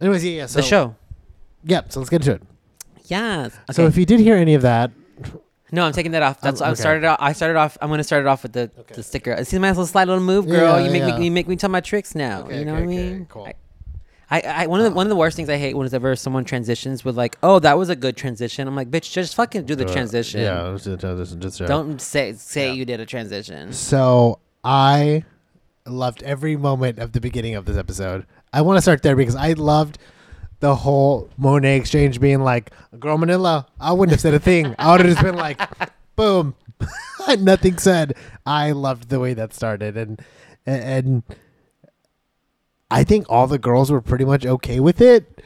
Anyways, yeah, yeah. So, the show. Yep. So let's get into it. Yes. Okay. So if you did hear any of that, no, I'm taking that off. That's Oh, I okay. started off. I started off. I'm gonna start it off with the, Okay. the sticker. See my little slight little move, girl. Yeah, you make yeah. me you make me tell my tricks now. Okay, you know what I mean? cool. I, I, I one of the one of the worst things I hate whenever someone transitions with like, oh, that was a good transition. I'm like, bitch, just fucking do the Uh, transition. Yeah. Just, just, just, uh, Don't say say Yeah. you did a transition. So I loved every moment of the beginning of this episode. I want to start there because I loved the whole Monet exchange being like, "Girl, Manila." I wouldn't have said a thing. I would have just been like, "Boom," nothing said. I loved the way that started, and and I think all the girls were pretty much okay with it.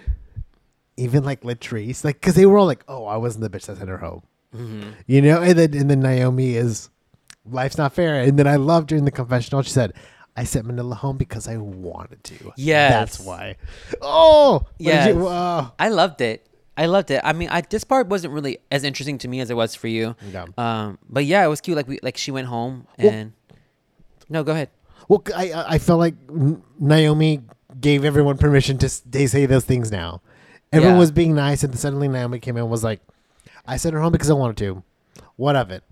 Even like Latrice, like because they were all like, "Oh, I wasn't the bitch that sent her home." Mm-hmm. You know, and then and then Naomi is life's not fair. And then I love during the confessional, she said, I sent Manila home because I wanted to. Yeah, That's why. Oh yeah. did Yes. you- oh. I loved it. I loved it. I mean, I this part wasn't really as interesting to me as it was for you. Yeah. Um, but yeah, it was cute. Like we like she went home Well- and no, go ahead. Well, I I I felt like Naomi gave everyone permission to they say those things now. Everyone Yeah. was being nice, and suddenly Naomi came in and was like, I sent her home because I wanted to. What of it?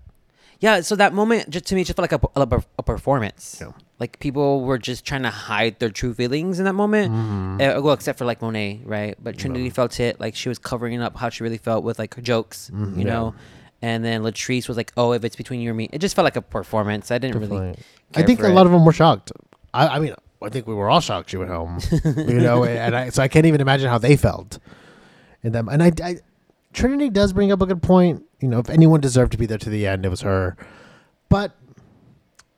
Yeah, so that moment just to me just felt like a, a, a performance. Yeah. Like people were just trying to hide their true feelings in that moment. Mm-hmm. Uh, well, except for like Monet, right? But Trinity felt it like she was covering up how she really felt with like her jokes, Mhm. you Yeah. know. And then Latrice was like, "Oh, if it's between you and me," it just felt like a performance. I didn't really. Definitely. I think a lot of them were shocked. I, I mean, I think we were all shocked she went home. you know, and I, so I can't even imagine how they felt. And them, and I, I, Trinity does bring up a good point. You know, if anyone deserved to be there to the end, it was her. But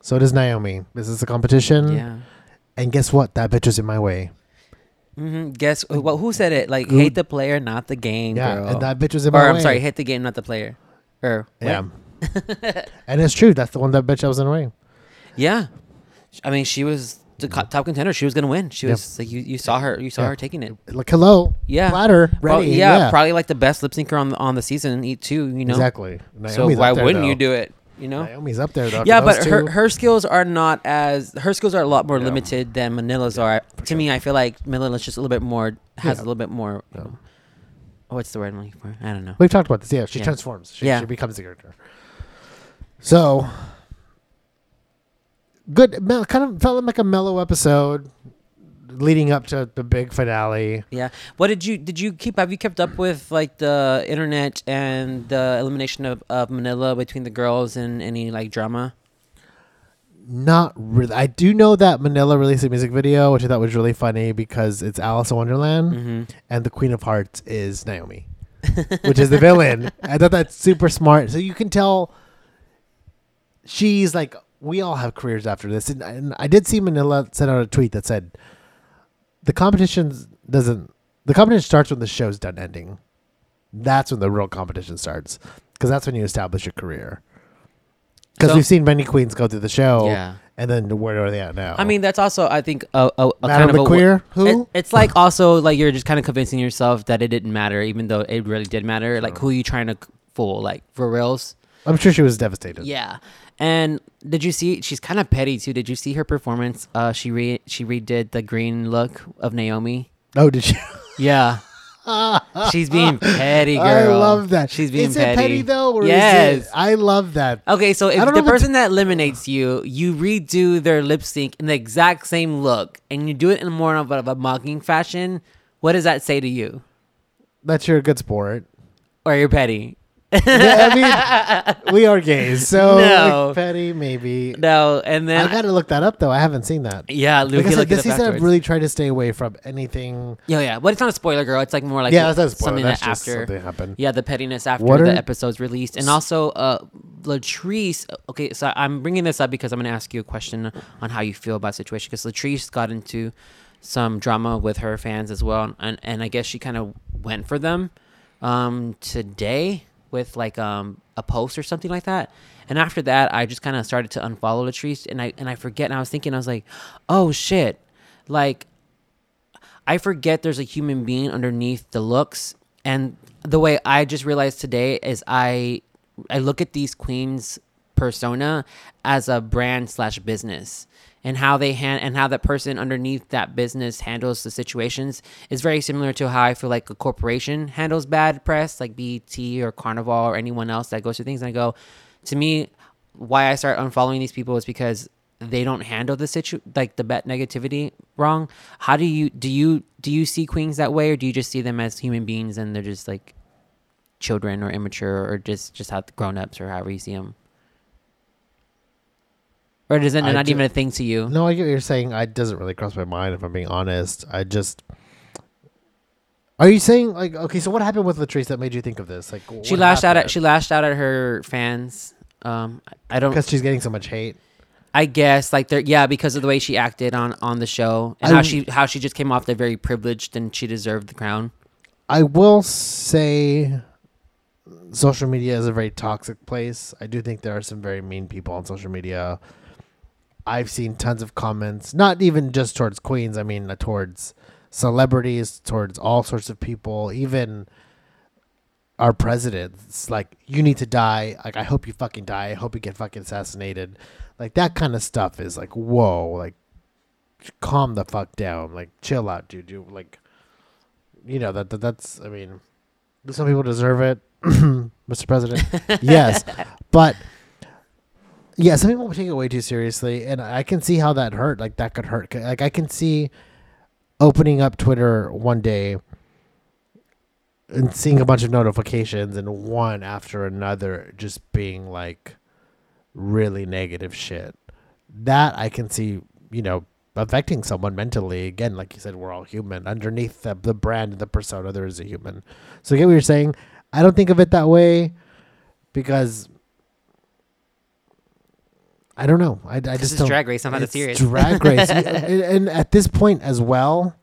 so does Naomi. This is a competition, Yeah. and guess what? That bitch was in my way. Mm-hmm. Guess well, who said it? Like, hate the player, not the game, Yeah, girl. and that bitch was in my or way. I'm sorry, hate the game, not the player. Or what? yeah. and it's true. That's the one that bitch that was in the way. Yeah. I mean, she was the co- top contender. She was gonna win. She was like you, you saw her. You saw Yeah. her taking it. Like, hello, Yeah. platter, ready. yeah, yeah, probably like the best lip syncer on the, on the season. Eat two, you know. exactly. So why there, wouldn't you do it? You know. Naomi's up there though. Yeah, but her two- her skills are not as her skills are a lot more Yeah. limited than Manila's are. To me, I feel like Manila's just a little bit more has Yeah. a little bit more. Yeah. Um, what's the word I'm looking for? I don't know. We've talked about this. Yeah, she Yeah. transforms. She, Yeah. she becomes the character. So good. Kind of felt like a mellow episode leading up to the big finale. Yeah. What did you did you keep have you kept up with like the internet and the elimination of, of Manila between the girls and any like drama? Not really. I do know that Manila released a music video, which I thought was really funny because it's Alice in Wonderland, Mm-hmm. and the Queen of Hearts is Naomi, which is the villain. I thought that's super smart. So you can tell she's like, we all have careers after this. And, and I did see Manila send out a tweet that said, the competition doesn't, the competition starts when the show's done ending. That's when the real competition starts because that's when you establish your career. Because So- we've seen many queens go through the show, Yeah. and then where are they at now? I mean, that's also I think a, a, a kind of a queer, who? It- it's like also like you're just kind of convincing yourself that it didn't matter, even though it really did matter. Like who are you trying to fool? Like for reals? I'm sure she was devastated. Yeah. And did you see? She's kind of petty too. Did you see her performance? Uh, she re she redid the green look of Naomi. Oh, did she? Yeah. She's being petty, girl. I love that. She's being is it petty. petty though? Or yes. Is it, I love that. Okay, so if the person that eliminates you, you redo their lip sync in the exact same look, and you do it in more of a, of a mocking fashion, what does that say to you? That you're a good sport. Or you're petty? Yeah, I mean, we are gays, so No. like, petty maybe. No, and then I gotta look that up though. I haven't seen that. yeah, Like I said, look it this up season I've afterwards. really tried to stay away from anything. yeah, yeah, but it's not a spoiler, girl. It's like more like yeah, that's not a spoiler. something That's that just after. something happened. Yeah, the pettiness after What the are- episode's released, and also uh, Latrice. Okay, so I'm bringing this up because I'm going to ask you a question on how you feel about the situation. Because Latrice got into some drama with her fans as well, and and I guess she kind of went for them um, today with like um, a post or something like that. And after that, I just kind of started to unfollow Latrice, and I and I forget. And I was thinking, I was like, oh shit, like I forget there's a human being underneath the looks. And the way I just realized today is I I look at these queens persona as a brand slash business and how they hand and how that person underneath that business handles the situations is very similar to how I feel like a corporation handles bad press, like BT or Carnival or anyone else that goes through things. And I go, to me, why I start unfollowing these people is because they don't handle the situ like the bet negativity wrong. How do you do you do you see queens that way, or do you just see them as human beings and they're just like children or immature or just just how grown ups or however you see them? Or is it I not ju- even a thing to you? No, I get what you're saying. It doesn't really cross my mind if I'm being honest. I just. Are you saying like okay? So what happened with Latrice that made you think of this? Like She lashed out at she lashed out at her fans. Um, I don't. because she's getting so much hate. I guess like they're yeah because of the way she acted on on the show and I- how she how she just came off the very privileged and she deserved the crown. I will say, social media is a very toxic place. I do think there are some very mean people on social media. I've seen tons of comments, not even just towards queens. I mean, uh, towards celebrities, towards all sorts of people, even our president. It's like you need to die. Like I hope you fucking die. I hope you get fucking assassinated. Like that kind of stuff is like whoa. Like calm the fuck down. Like chill out, dude. You like you know that, that that's I mean, some people deserve it, Mr. President? yes, but yeah, some people take it way too seriously, and I can see how that hurt. Like that could hurt. Like I can see opening up Twitter one day and seeing a bunch of notifications and one after another just being like really negative shit. That I can see, you know, affecting someone mentally. Again, like you said, we're all human. Underneath the, the brand and the persona, there is a human. So get what you're saying. I don't think of it that way because I don't know. I, I This just is don't. drag race. I'm not it's serious. Drag race, and, and at this point as well,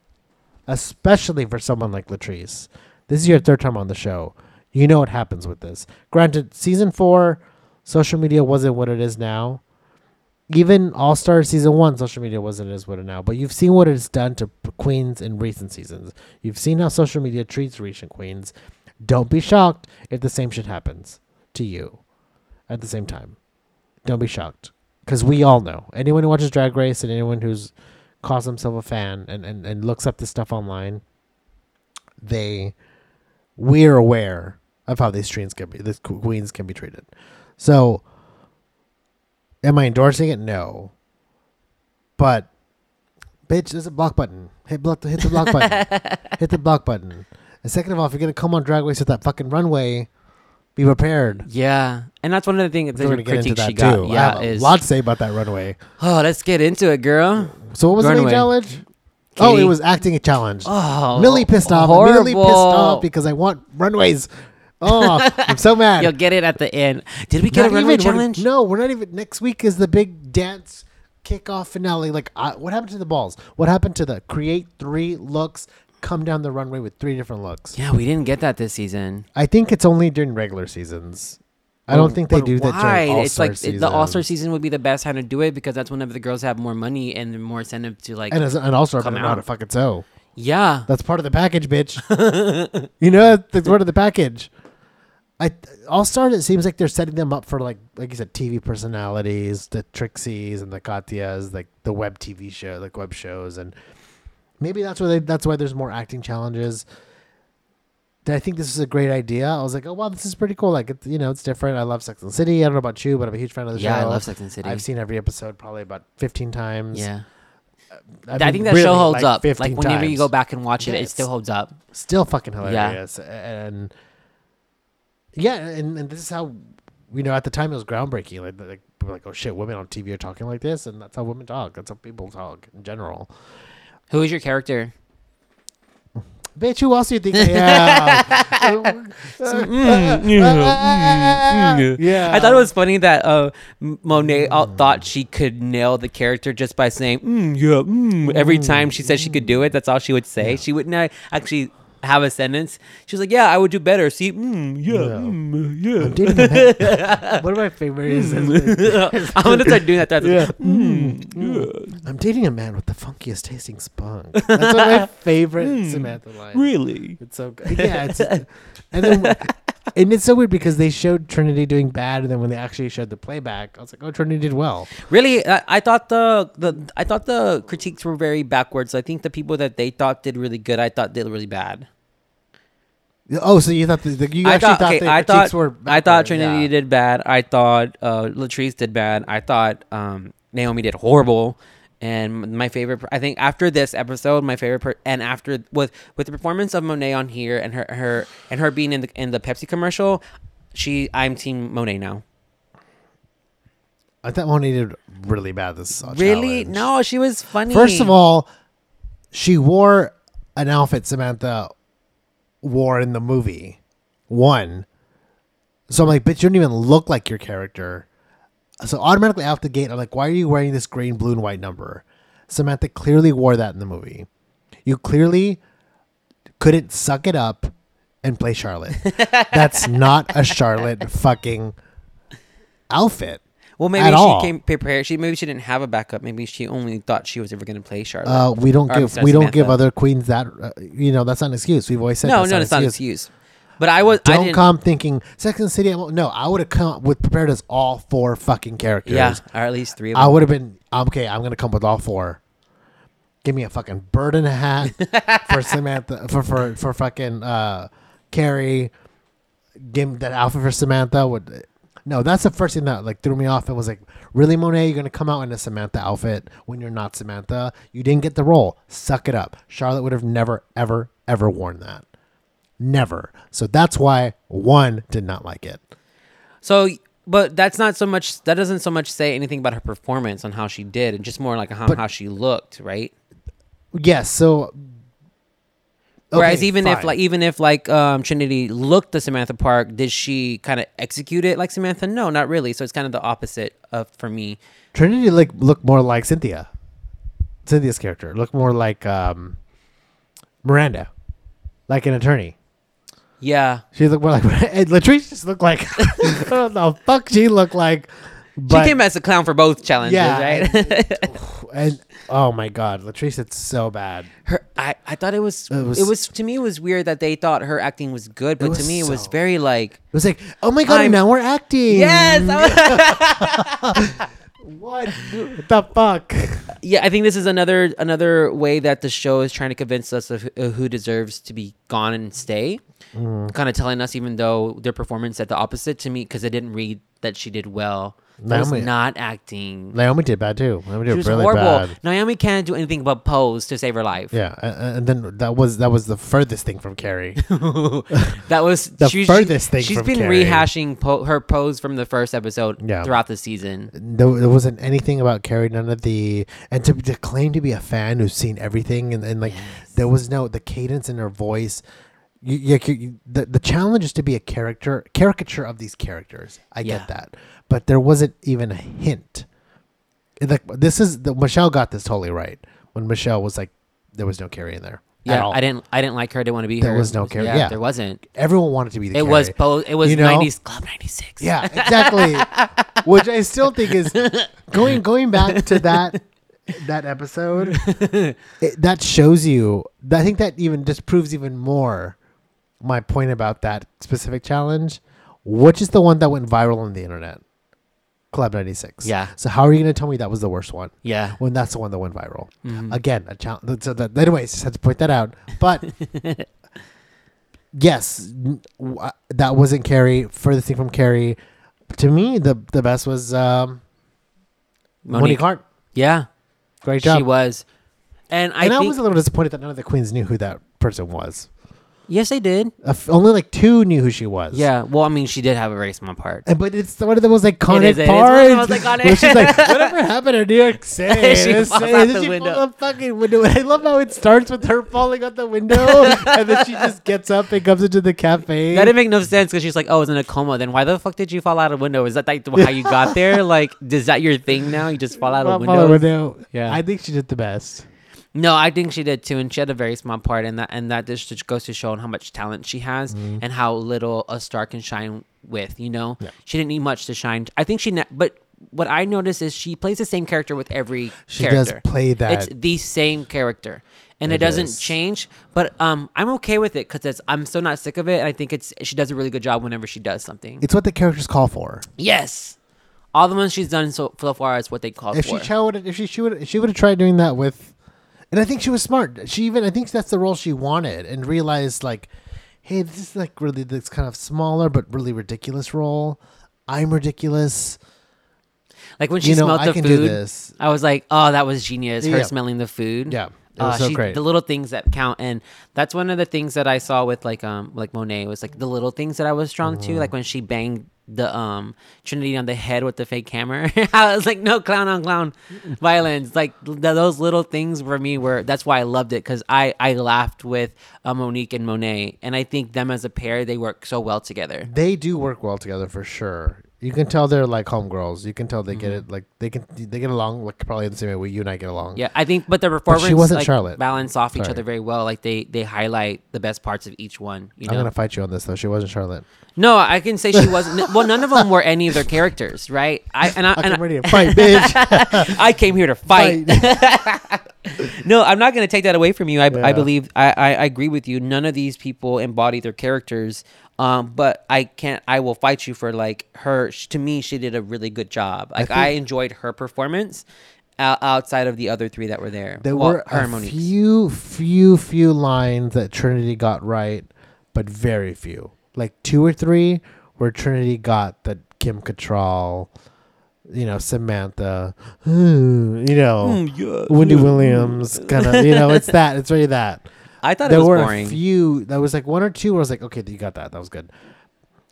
especially for someone like Latrice, this is your third time on the show. You know what happens with this. Granted, season four, social media wasn't what it is now. Even All Star season one, social media wasn't as what it is now. But you've seen what it's done to queens in recent seasons. You've seen how social media treats recent queens. Don't be shocked if the same shit happens to you at the same time. Don't be shocked. Because we all know. Anyone who watches Drag Race and anyone who's calls themselves a fan and, and, and looks up this stuff online, they we're aware of how these queens can be these queens can be treated. So am I endorsing it? No. But bitch, there's a block button. Hit block hit the block button. hit the block button. And second of all, if you're gonna come on Drag Race with that fucking runway, be prepared. Yeah, and that's one of the things We're gonna get into that she got. too. I Yeah, have a is lot to say about that runway. oh, let's get into it, girl. So what was the Runway. main challenge? Oh, it was acting a challenge. Oh, Millie pissed off. Horrible. Millie pissed off because I want runways. Oh, I'm so mad. You'll get it at the end. Did we get Not a runway even- we're- challenge? No, we're not even. Next week is the big dance kickoff finale. Like, I, what happened to the balls? What happened to the create three looks, come down the runway with three different looks? Yeah, we didn't get that this season. I think it's only during regular seasons. I don't think they But do that why? during All It's Star like season. the All Star season would be the best time to do it because that's whenever the girls have more money and more incentive to like. and, as, and All Star come how to out. fucking sew. yeah, That's part of the package, bitch. you know that's part of the package. I All Star. It seems like they're setting them up for like like you said, TV personalities, the Trixies and the Katias, like the web TV show, like web shows, and maybe that's why they, that's why there's more acting challenges. Did I think this is a great idea? I was like, oh wow, this is pretty cool. Like, it, you know, it's different. I love Sex and the City. I don't know about you, but I'm a huge fan of the show. yeah, I love Sex and the City. I've seen every episode probably about 15 times. yeah, I, I think that really, show holds like up. 15 Like whenever you go back and watch it, Yeah, it still holds up. still fucking hilarious Yeah. and yeah and, and this is how you know at the time it was groundbreaking like like people were like oh shit women on tv are talking like this and that's how women talk that's how people talk in general Who is your character? bitch who else do you think i am yeah I thought it was funny that uh, Monet uh, thought she could nail the character just by saying mm, "yeah." Mm. Every time she said she could do it, that's all she would say. She wouldn't uh, actually have a sentence. She was like, "Yeah, I would do better." See, mm, yeah, Yeah. mm, yeah. I'm dating a man. one of my favorite is, is- I'm gonna start doing that. Yeah. Mm, yeah. I'm dating a man with the funkiest tasting spunk. That's one of my favorite Mm. Samantha lines. Really? It's so good. Yeah, it's and then and it's so weird because they showed Trinity doing bad, and then when they actually showed the playback, I was like, "Oh, Trinity did well." Really, I, I thought the the I thought the critiques were very backwards. I think the people that they thought did really good, I thought did really bad. Oh, so you thought the, the you I actually thought, thought, okay, the I critiques thought were I thought Trinity yeah. did bad. I thought uh, Latrice did bad. I thought um, Naomi did horrible. And my favorite, I think, after this episode, my favorite, per- and after with with the performance of Monet on here and her her and her being in the in the Pepsi commercial, she I'm Team Monet now. I thought Monet did really bad this uh, Really? challenge. No, she was funny. First of all, she wore an outfit Samantha wore in the movie. One. So I'm like, bitch, you don't even look like your character. So automatically out the gate, I'm like, why are you wearing this green, blue, and white number? Samantha clearly wore that in the movie. You clearly couldn't suck it up and play Charlotte. That's not a Charlotte fucking outfit. well, maybe she all. came prepared. She maybe she didn't have a backup. Maybe she only thought she was ever going to play Charlotte. Uh, we don't Or, give sorry, we don't give other queens that uh, you know that's not an excuse. We've always said no, that's no, not it's not an excuse. But I was. Don't didn't, come thinking Sex and the City. I'm- No, I would have come with prepared as all four fucking characters. Yeah, or at least three of I would have been okay. I'm gonna come with all four. Give me a fucking bird and a hat for Samantha for for for fucking uh, Carrie. Give me that outfit for Samantha. Would no, that's the first thing that like threw me off. It was like, really, Monet, you're gonna come out in a Samantha outfit when you're not Samantha. You didn't get the role. Suck it up. Charlotte would have never, ever, ever worn that. Never. So that's why one did not like it. So, but that's not so much. That doesn't so much say anything about her performance on how she did, and just more like how, But- how she looked, right? Yes. So. Whereas okay, even if like even if like um, Trinity looked the Samantha Park, did she kind of execute it like Samantha? No, not really. So it's kind of the opposite of for me. Trinity like looked more like Cynthia. Cynthia's character looked more like um, Miranda, like an attorney. Yeah, She looked more like and Latrice just looked like I don't know fuck she looked like. But, she came as a clown for both challenges, Yeah, right? and oh my god, Latrice, it's so bad. her, I, I thought it was, It it was- was, to me it was weird that they thought her acting was good, but to was me it was very like It was like, oh my god, I'm- now we're acting. yes, What the fuck? yeah. I think this is another another way that the show is trying to convince us of who deserves to be gone and stay. Mm. Kind of telling us, even though their performance said the opposite to me, because it didn't read that she did well. That was Naomi- not acting. Naomi did bad too. Naomi She did was really horrible. bad. Naomi can't do anything but pose to save her life. Yeah, and then that was that was the furthest thing from Carrie. that was The she, furthest thing She's been Carrie. rehashing po- her pose from the first episode Yeah. throughout the season. there, there wasn't anything about Carrie. None of the and to, to claim to be a fan who's seen everything and, and like there was no the cadence in her voice. You, you, you, the the challenge is to be a character caricature of these characters. I Yeah. get that, but there wasn't even a hint. Like this is the Michelle got this totally right when Michelle was like, there was no Carrie in there. at Yeah. I didn't. I didn't like her. I didn't want to be here. There her. was no Carrie, yeah. there wasn't. Everyone wanted to be the. It Carrie. was po- It was You know? nineties club ninety six. Yeah, exactly. Which I still think is going going back to that that episode. it, that shows you. I think that even just proves even more my point about that specific challenge, which is the one that went viral on the internet. Club ninety six. Yeah. So how are you going to tell me that was the worst one yeah. when that's the one that went viral? Mhm. Again, a challenge. So that, anyways, just had to point that out. But yes, w- uh, that wasn't Carrie. Furthest thing from Carrie. To me, the the best was um, Monique. Monique. Heart. Yeah, Great job. she was. And I and I was a little disappointed that none of the queens knew who that person was. Yes, they did. F- only like two knew who she was. Yeah. Well, I mean, she did have a very small part. And- But it's one of the most iconic is, it is one parts. of the most iconic. Where she's like, whatever happened to New York City? She This falls out And then the she window. falls out the fucking window. And I love how it starts with her falling out the window, and then she just gets up and comes into the cafe. That didn't make no sense because she's like, "Oh, I was in a coma." Then why the fuck did you fall out a window? Is that like how you got there? Like, is that your thing now? You just fall out of Fall out a window. Yeah. I think she did the best. No, I think she did too, and she had a very small part, and that and that just goes to show how much talent she has and how little a star can shine with. You know, Mm-hmm. Yeah. she didn't need much to shine. I think she, ne- but what I noticed is she plays the same character with every She character. does play that. It's the same character, and it, It doesn't is. change. But um, I'm okay with it because I'm still not sick of it. And I think it's she does a really good job whenever she does something. It's what the characters call for. yes, all the ones she's done so so far is what they call if for. she chose, if she she would she would have tried doing that with, and I think she was smart. She even I think that's the role she wanted, and realized like, hey, this is like really this kind of smaller but really ridiculous role. I'm ridiculous. like when she you know, smelled I the food, this. I was like, oh, that was genius. Her Yeah. smelling the food. Yeah, Uh, so she- great. The little things that count, and that's one of the things that I saw with like um like Monet was like the little things that I was drawn to, Mm-hmm. like when she banged the um Trinity on the head with the fake hammer. I was like, no clown on clown violence. Like th- those little things for me were that's why I loved it because I I laughed with uh, Monique and Monet, and I think them as a pair they work so well together. They do work well together for sure. You can tell they're like homegirls. You can tell they Mm-hmm. get it. Like they can they get along like probably the same way we you and I get along. Yeah, I think, but the performance she wasn't like, Charlotte. balance off each other very well. Like they they highlight the best parts of each one. You know? I'm gonna fight you on this though. She wasn't Charlotte. No, I can say she wasn't. well, none of them were any of their characters, right? I and I, and I'm I, ready to fight, bitch. I came here to fight. no, I'm not going to take that away from you. I, I believe I, I, I agree with you. None of these people embody their characters. Um, but I can't. I will fight you for like her. sh- To me, she did a really good job. Like I, think- enjoyed her performance. Outside of the other three that were there, There Well, were a few, few, few lines that Trinity got right, but very few. Like two or three where Trinity got that Kim Cattrall, you know, Samantha, you know, hmm, Wendy Williams, kind of, you know, it's that. It's really that. I thought it there was were boring. a few. That was like one or two. Where I was like, okay, you got that. That was good.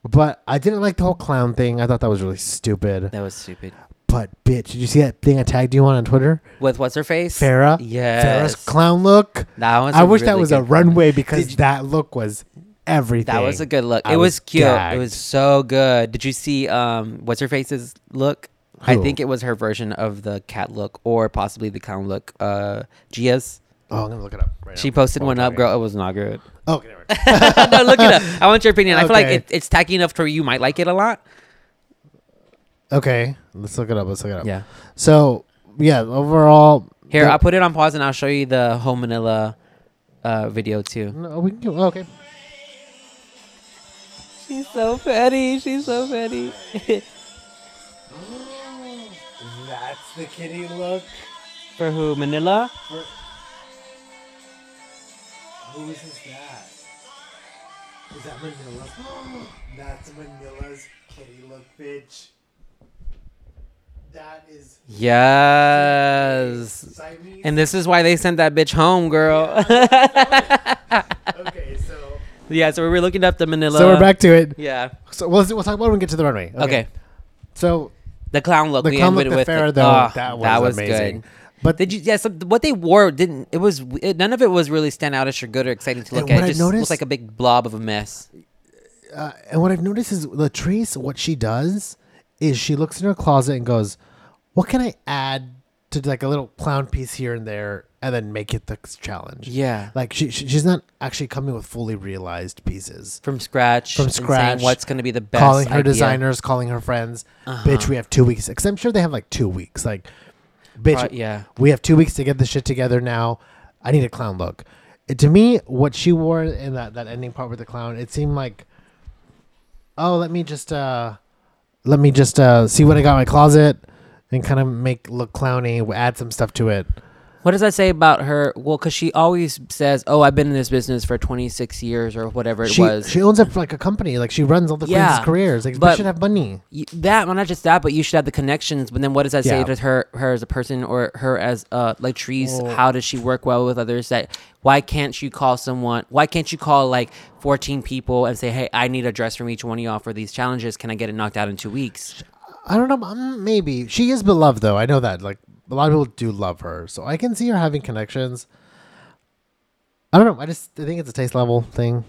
But I didn't like the whole clown thing. I thought that was really stupid. that was stupid. But bitch, did you see that thing I tagged you on on Twitter? With what's her face? Farrah. Yes. Farrah's clown look. That was. I wish that was a runway because Did that look was everything. That was a good look. I it was, was cute. It was so good. Did you see um what's her face's look? I think it was her version of the cat look or possibly the clown look. Uh Gia's. Oh, I'm gonna look it up. Right She now. posted While one up, girl. It was not good. Oh, okay, never mind. no, look it up. I want your opinion. I feel like it, it's tacky enough to where you might like it a lot. okay, let's look it up. Let's look it up. Yeah. So yeah, overall. Here, the- I'll put it on pause and I'll show you the whole Manila uh video too. No, we can do. Okay. She's so petty. She's so petty. That's the kitty look. For who? Manila? Who is this that? Is that Manila? That's Manila's kitty look, bitch. That is Yes. Siamese. And this is why they sent that bitch home, girl. okay, so yeah, so we were looking up the Manila. so we're back to it. Yeah. So we'll, we'll talk about it when we get to the runway. Okay. So The clown look. the we clown look, the with fair though, Ah, that was, amazing. good. But Did you? Yeah, so what they wore didn't. It was. It, none of it was really stand out or good or exciting to look at. It just noticed- looked like a big blob of a mess. uh, and what I've noticed is Latrice, what she does is she looks in her closet and goes, "What can I add to like a little clown piece here and there, and then make it the challenge?" Yeah. Like she, she she's not actually coming with fully realized pieces. From scratch. From scratch, What's going to be the best? calling her idea. designers, calling her friends. Uh-huh. Bitch, we have two weeks. Because I'm sure they have like two weeks. Like, bitch, yeah. we have two weeks to get this shit together now. I need a clown look. It, to me, what she wore in that, that ending part with the clown, it seemed like, oh, let me just uh, let me just uh, see what I got in my closet and kind of make look clowny, add some stuff to it. What does that say about her? Well, because she always says, "Oh, I've been in this business for 26 years or whatever it She was." she owns up like a company, like she runs all the Yeah, queens' careers. Like, but- but should have money. That well, not just that, but you should have the connections. But then, what does that say Yeah. to her, her as a person, or her as uh, trees? Well- how does she work well with others? That why can't you call someone? Why can't you call like 14 people and say, "Hey, I need a dress from each one of y'all for these challenges. Can I get it knocked out in two weeks?" I don't know. um, Maybe she is beloved though. I know that. Like a lot of people do love her, so I can see her having connections. I don't know. I just I think it's a taste level thing.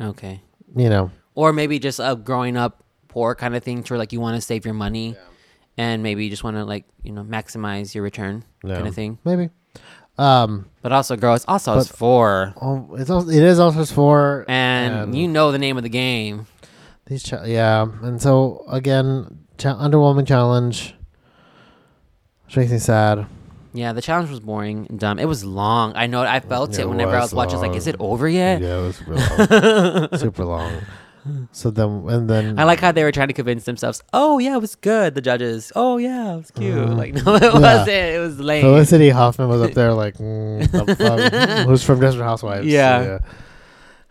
Okay, You know. or maybe just a growing up poor kind of thing, to where like you want to save your money, and maybe you just want to like you know maximize your return Yeah. kind of thing. Maybe. Um. But also, girl, it's also it's But- for. Oh, it's also, it is also for And, you know the name of the game. these. Cha- yeah, and so again, cha- underwhelming challenge. Which makes me sad. Yeah, the challenge was boring and dumb. It was long. I know. I felt It it whenever I was watching. I was like, is it over yet? Yeah, it was super long. super long. So then, and then I like how they were trying to convince themselves. Oh yeah, it was good. The judges. Oh yeah, it was cute. Mhm. Like no, it Yeah. wasn't. It was lame. Felicity Huffman was up there, like, mm, who's from Desperate Housewives? Yeah.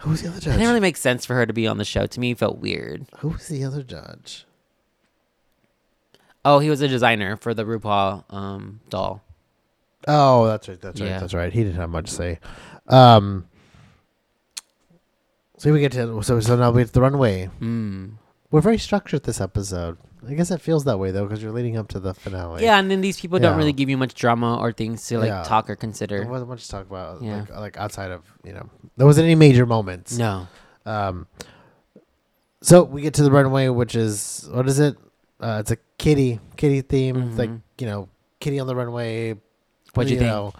Who was the other judge? It didn't really make sense for her to be on the show. To me, it felt weird. Who was the other judge? Oh, he was a designer for the RuPaul um, doll. Oh, that's right. That's right. Yeah. That's right. He didn't have much to say. Um. So we get to so so now we to the runway. Mm. We're very structured this episode. I guess it feels that way though because you're leading up to the finale. Yeah, and then these people don't really give you much drama or things to like Yeah. talk or consider. There wasn't much to talk about. Yeah. Like, like outside of you know, there wasn't any major moments. No. Um, so we get to the runway, which is what is it? Uh, it's a kitty kitty theme. It's like you know, kitty on the runway. What'd you think? know.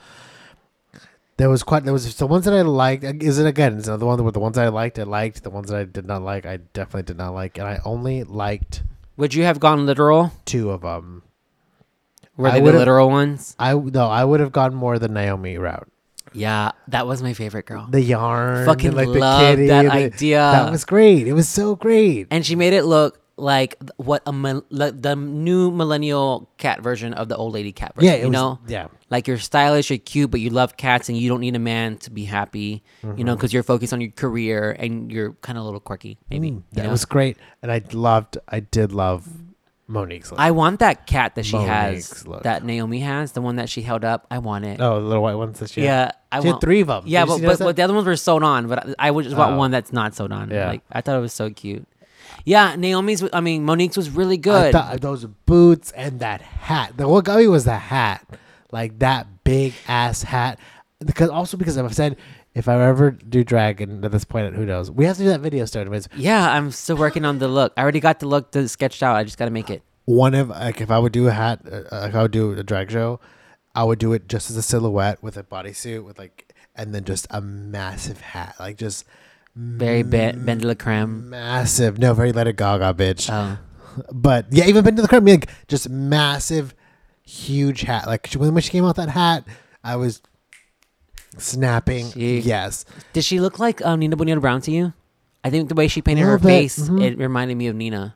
There was quite there was the ones that I liked. Is it again? Is the one with the ones I liked? I liked the ones that I did not like. I definitely did not like, and I only liked Would you have gone literal? two of them. Were they the literal ones? I no, I would have gone more the Naomi route. Yeah, that was my favorite girl. The yarn, Fucking and, like love the kitty, that the- idea. That was great. It was so great. and she made it look like what a like the new millennial cat version of the old lady cat version. Yeah, you was, know, Yeah, like you're stylish, you're cute, but you love cats, and you don't need a man to be happy. You Mm-hmm. know, because you're focused on your career and you're kind of a little quirky. Maybe Mm, you that know? was great, and I loved. I did love Monique's. Look. I want that cat that she Monique's has, look. that Naomi has, the one that she held up. I want it. oh, the little white ones that she yeah, had. I She want had three of them. Yeah, but but, but the other ones were sewn on. But I, I would just want Oh. one that's not sewn on. Yeah. Like I thought it was so cute. Yeah, Naomi's. I mean, Monique's was really I good. thought those boots and that hat. The what got me was the hat, like that big ass hat. Because also because I've said if I ever do drag, and at this point, who knows? We have to do that video. It's yeah, I'm still working on the look. I already got the look to sketched out. I just got to make it. one of like if I would do a hat, uh, like I would do a drag show, I would do it just as a silhouette with a bodysuit with like, and then just a massive hat, like just Very ben, BenDeLaCreme. massive. No, very Lady Gaga, bitch. Oh, but yeah, even BenDeLaCreme, like just massive, huge hat. Like she- when she came out that hat, I was snapping. She- Yes, did she look like um, Nina Bo'nina Brown to you? I think the way she painted her Little bit, face, mhm. it reminded me of Nina.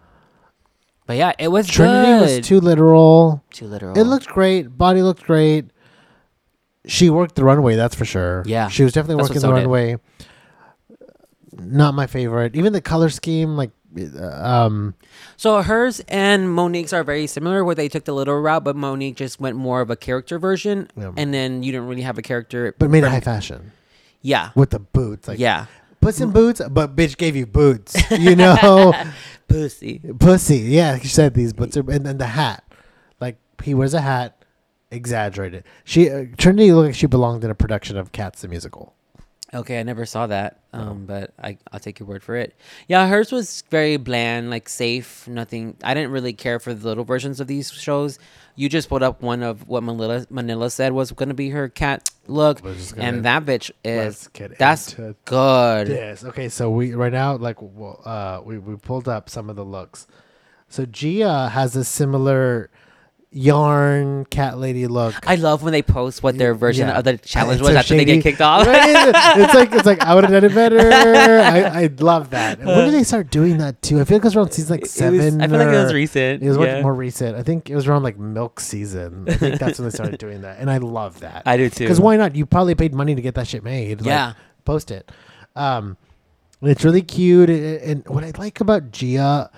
But yeah, it was Trinity good. was too literal. Too literal. It looked great. Body looked great. She worked the runway, that's for sure. Yeah. she was definitely That's working the so did. runway. Not my favorite. Even the color scheme, like, uh, um, So hers and Monique's are very similar, where they took the literal route, but Monique just went more of a character version, Yeah. and then you didn't really have a character. but made it high fashion Yeah, with the boots. Like, yeah, put some boots, but bitch gave you boots. You know, pussy. pussy. Yeah, she said these boots, are, and then the hat. Like he wears a hat, exaggerated. She uh, Trinity looked like she belonged in a production of Cats the musical. Okay, I never saw that, um, but I I'll take your word for it. Yeah, hers was very bland, like safe. Nothing. I didn't really care for the little versions of these shows. You just pulled up one of what Manila Manila said was going to be her cat look, We're just gonna- and that bitch Let's is get that's into good. Yes. Okay. So we right now, like, well, uh, we we pulled up some of the looks. So Gia has a similar yarn cat lady look. I love when they post what their version Yeah. of the challenge It's was so after they get kicked off. Right? it's like it's like I would have done it better. I, I love that. When did they start doing that too? I feel like it was around season like It was- seven. I feel like it was recent. It was yeah. much more recent. I think it was around like milk season. I think that's when they started doing that, and I love that. I do too. Because why not? You probably paid money to get that shit made. Like, Yeah. post it. Um, it's really cute. And and what I like about Gia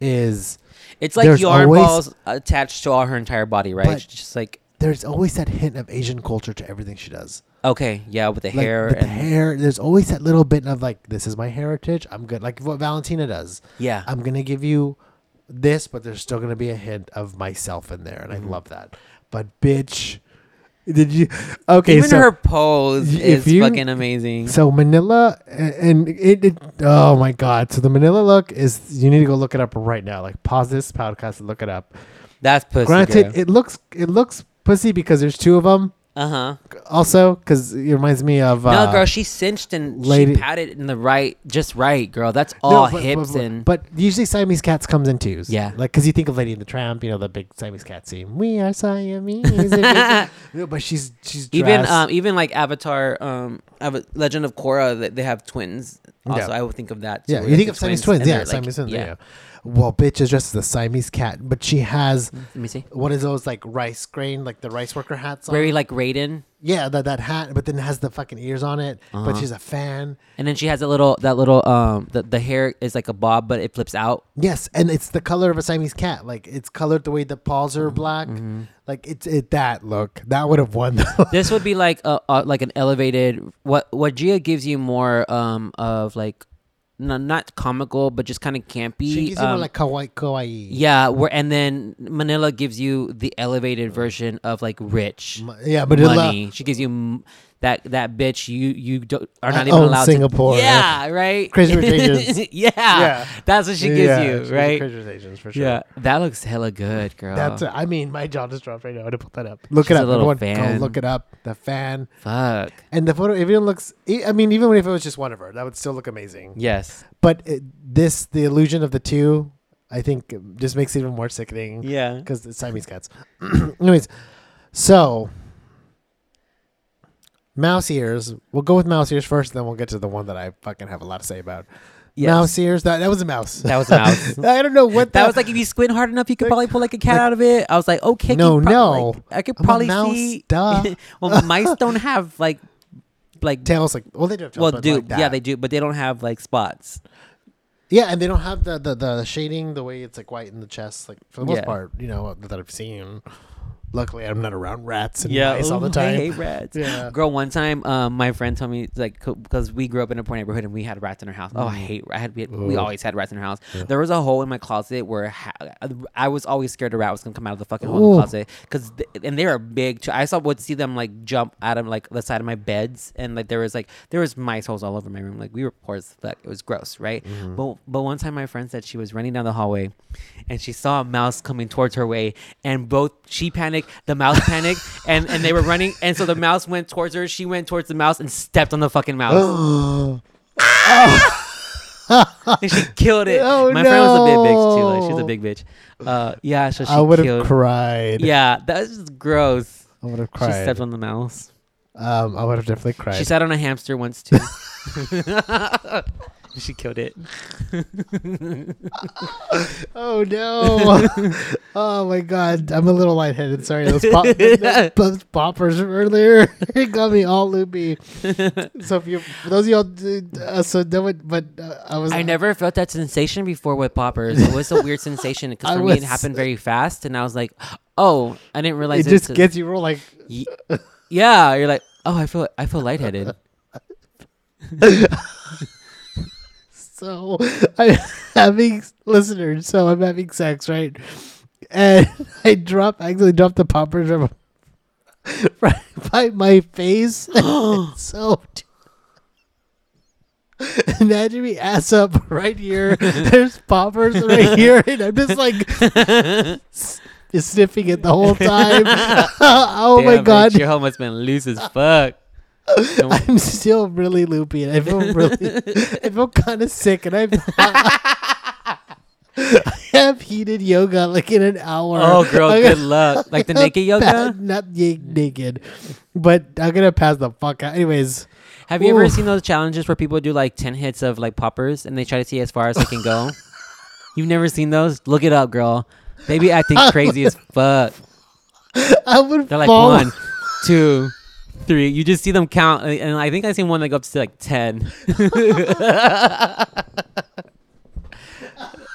is It's like There's yarn always- balls attached to all her entire body, right? But- just like there's always that hint of Asian culture to everything she does. okay, yeah, with the Like, hair with the hair. There's always that little bit of like, this is my heritage. I'm good. Like what Valentina does. yeah. I'm gonna give you this, but there's still gonna be a hint of myself in there, and Mhm. I love that. But bitch, did you? Okay, Even so her pose is you- fucking amazing. so Manila and it, it. Oh my god! So the Manila look is you need to go look it up right now. Like pause this podcast and look it up. That's pussy. Granted, girl. it looks it looks pussy because there's two of them, Uh huh. Also, because it reminds me of uh, no, girl, she cinched and lady- she patted in the right, just right, girl. That's all but- hips but, but, and. But usually Siamese cats comes in twos. Yeah. like because you think of Lady and the Tramp, you know the big Siamese cat scene. We are Siamese. No, but she's she's even um even like Avatar, um, Ava- Legend of Korra, they, they have twins. Also, Yeah. I would think of that. Too, Yeah, you think of Siamese twins. Yeah, like- Siamese twins. Yeah. Well, bitch is dressed as a Siamese cat, but she has Let me see. what is those like rice grain, like the rice worker hats on? Very like Raiden, yeah, that that hat, but then it has the fucking ears on it. But Uh-huh. she's a fan. and then she has a little that little um the the hair is like a bob, but it flips out. Yes, and it's the color of a Siamese cat. Like it's colored the way the paws Mm-hmm. are black. Like it's it that look that would have won. Though. This would be like a, a like an elevated what what Gia gives you more um of like no, not comical but just kind of campy she gives you more um, like kawaii kawaii. yeah where and then Manila gives you the elevated version of like rich yeah, but money she gives you m- that that bitch you you don't, are I not even own allowed Singapore. to yeah right Crazy Rich Asians. yeah, Yeah. that's what she gives Yeah, you right Crazy Rich Asians for sure. yeah that looks hella good girl That's. I mean, my jaw just dropped right now to put that up. Look She's it up. little fan. Go look it up. The fan fuck and the photo. even looks, I mean, even if it was just one of her, that would still look amazing. yes But it, this, the illusion of the two, I think, just makes it even more sickening. yeah because it's Siamese cats. Anyways, so mouse ears. We'll go with mouse ears first, then we'll get to the one that I fucking have a lot to say about. Yes. Mouse ears. That that was a mouse. That was a mouse. I don't know what That was like if you squint hard enough, you could probably pull like a cat like- out of it. I was like, okay, No, prob- no. like, I could I'm probably mouse, see. duh. well, mice don't have like, like, tails. Like well, they do. Have tails, well, do like yeah, they do, but they don't have like spots. Yeah, and they don't have the, the the shading the way it's like white in the chest. Like for the most Yeah. part, you know that I've seen. Luckily, I'm not around rats and Yeah, mice all the time. I hate rats. Yeah. Girl, one time, um, my friend told me like because we grew up in a poor neighborhood and we had rats in our house. Oh, I hate. I had we, had, we always had rats in our house. Mm. Yeah. There was a hole in my closet where ha- I was always scared a rat was gonna come out of the fucking hole in the closet because and they are big. Too. I saw would see them like jump out of like the side of my beds and like there was like there was mice holes all over my room. Like we were poor as fuck. It was gross, right? Mm-hmm. But but one time my friend said she was running down the hallway and she saw a mouse coming towards her way and both she panicked, the mouse panicked, and and they were running and so the mouse went towards her. She went towards the mouse and stepped on the fucking mouse and she killed it. Oh, my friend was a big bitch too. Like she's no. a big bitch. Uh, yeah, so she I would have cried. Yeah, that was just gross. I would have cried. She stepped on the mouse. um, I would have definitely cried. She sat on a hamster once too. she killed it. Oh no! oh my god, I'm a little lightheaded. Sorry, those, pop- those, those poppers earlier it got me all loopy. so if you, for those of y'all, uh, so know it, but uh, I was. I never felt that sensation before with poppers. It was a weird sensation because I for me it happened very fast, and I was like, "Oh, I didn't realize It just it's- gets you real like. Yeah, you're like, "Oh, I feel I feel lightheaded." So I'm having listeners. So I'm having sex, right? And I drop, actually dropped the poppers from right by my face. so. Imagine me ass up right here. There's poppers right here, and I'm just like sniffing it the whole time. oh my god, bitch, your hoe must been loose as fuck. I'm still really loopy, and I feel really, I feel kind of sick, and I've, I have heated yoga like in an hour. Oh, girl, I'm good gonna- luck. Like the naked yoga. not naked, but I'm gonna pass the fuck out. Anyways, Have you ever seen those challenges where people do like ten hits of like poppers and they try to see as far as they can go? You've never seen those? Look it up, girl. They be acting crazy as fuck. I would They're like fall. one, two, three. You just see them count, and- I think I seen one that go up to like ten.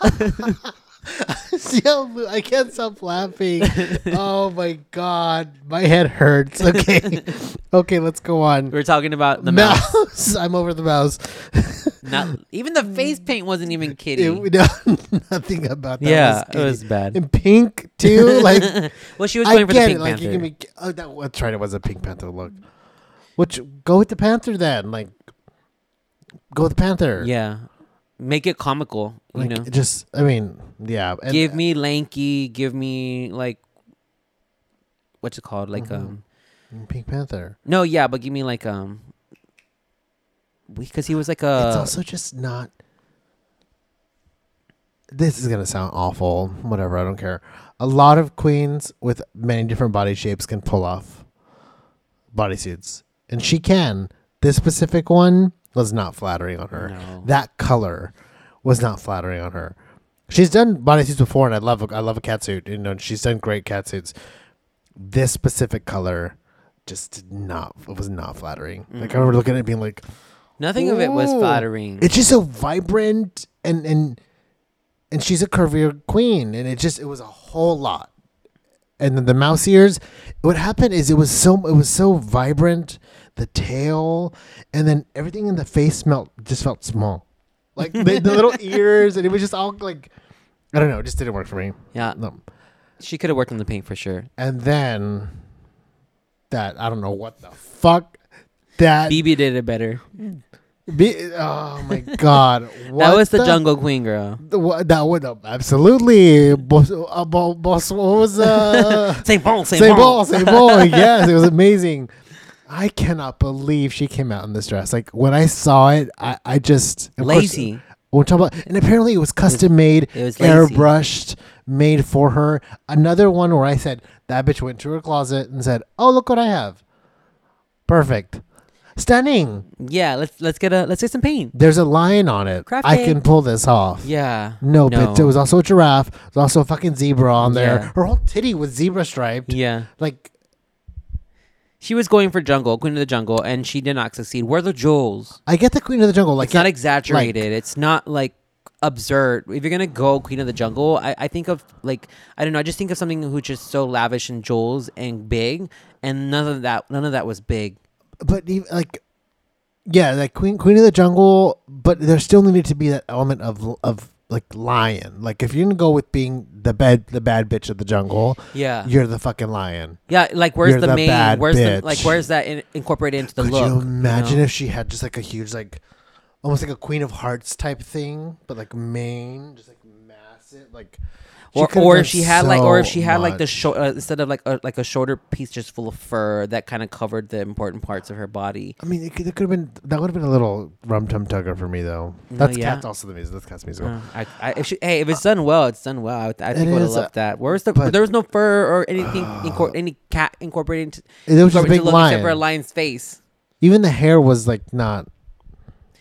I can't stop laughing. oh my god, my head hurts. Okay, okay, let's go on. We're talking about the mouse. mouse. I'm over the mouse. Not even the face paint wasn't even kitty. It, no, nothing about that. yeah, was it was bad. in pink too. Like well, she was I going for the Pink it. Like you can be. Oh, that, that's right. It was a Pink Panther look. Which go with the Panther then. Like go with the Panther. yeah, make it comical. You Like know, just. I mean, yeah. and- give me lanky. Give me like what's it called? Like Mhm. um, Pink Panther. No, yeah, but give me like um, because he was like it's a also just not. This is gonna sound awful. Whatever, I don't care. A lot of queens with many different body shapes can pull off bodysuits, and she can. This specific one was not flattering on her. No. That color was not flattering on her. She's done bodysuits before, and I love I love a catsuit. You know, she's done great catsuits. This specific color just did not. It was not flattering. Like I remember mm-hmm. looking at it, being like, nothing of it was flattering. it's just so vibrant and and and she's a curvier queen and it just it was a whole lot and then the mouse ears what happened is it was so it was so vibrant the tail and then everything in the face smelled just felt small like the, the little ears and it was just all like i don't know it just didn't work for me yeah, no. she could have worked on the paint for sure. and then that i don't know what the fuck that BeBe did it better. be, oh my god that was the, jungle queen girl. The what- That would uh, absolutely. Boss, uh, boss, what was uh? Same, say ball. ball, say ball. Yes, it was amazing. I cannot believe she came out in this dress. Like when I saw it, I, I just of course, Lazy. we're talking about, and apparently it was custom made, it was lazy. airbrushed, made for her. Another one where I said that bitch went to her closet and said, "Oh, look what I have." Perfect, stunning. Yeah, let's let's get a let's get some paint. There's a lion on it. Craft I can pull this off. Yeah. No, but there was also a giraffe. There's also a fucking zebra on there. Yeah. Her whole titty was zebra striped. Yeah. Like, She was going for jungle, queen of the jungle, and she did not succeed. Where are the jewels? I get the queen of the jungle. Like, it's not exaggerated. it's not like absurd. If you're gonna go queen of the jungle, I, I think of like I don't know. I just think of something who's just so lavish in jewels and big, and none of that none of that was big. but like, yeah, like queen queen of the jungle. But there still needed to be that element of of like lion. Like, if you're gonna go with being the bad the bad bitch of the jungle, Yeah, you're the fucking lion. yeah. Like where's the, the main? Where's the like? Where's that in, incorporated into the Could look? you imagine know? if she had just like a huge like, almost like a queen of hearts type thing, but like mane, just like massive, like. Or or if she had like or if she had like the short uh, instead of like a, like a shorter piece just full of fur that kind of covered the important parts of her body. I mean, it could, it could have been that would have been a little rum tum tugger for me though. That's yeah. Cat's also the music. That's Cat's music. Uh, I, I, if she, hey, if it's done well, it's done well. I, I think I would have loved uh, that. Where's the? there was no fur or anything, incor- any cat incorporated into, It was just a big look except for a lion. lion's face. Even the hair was like not.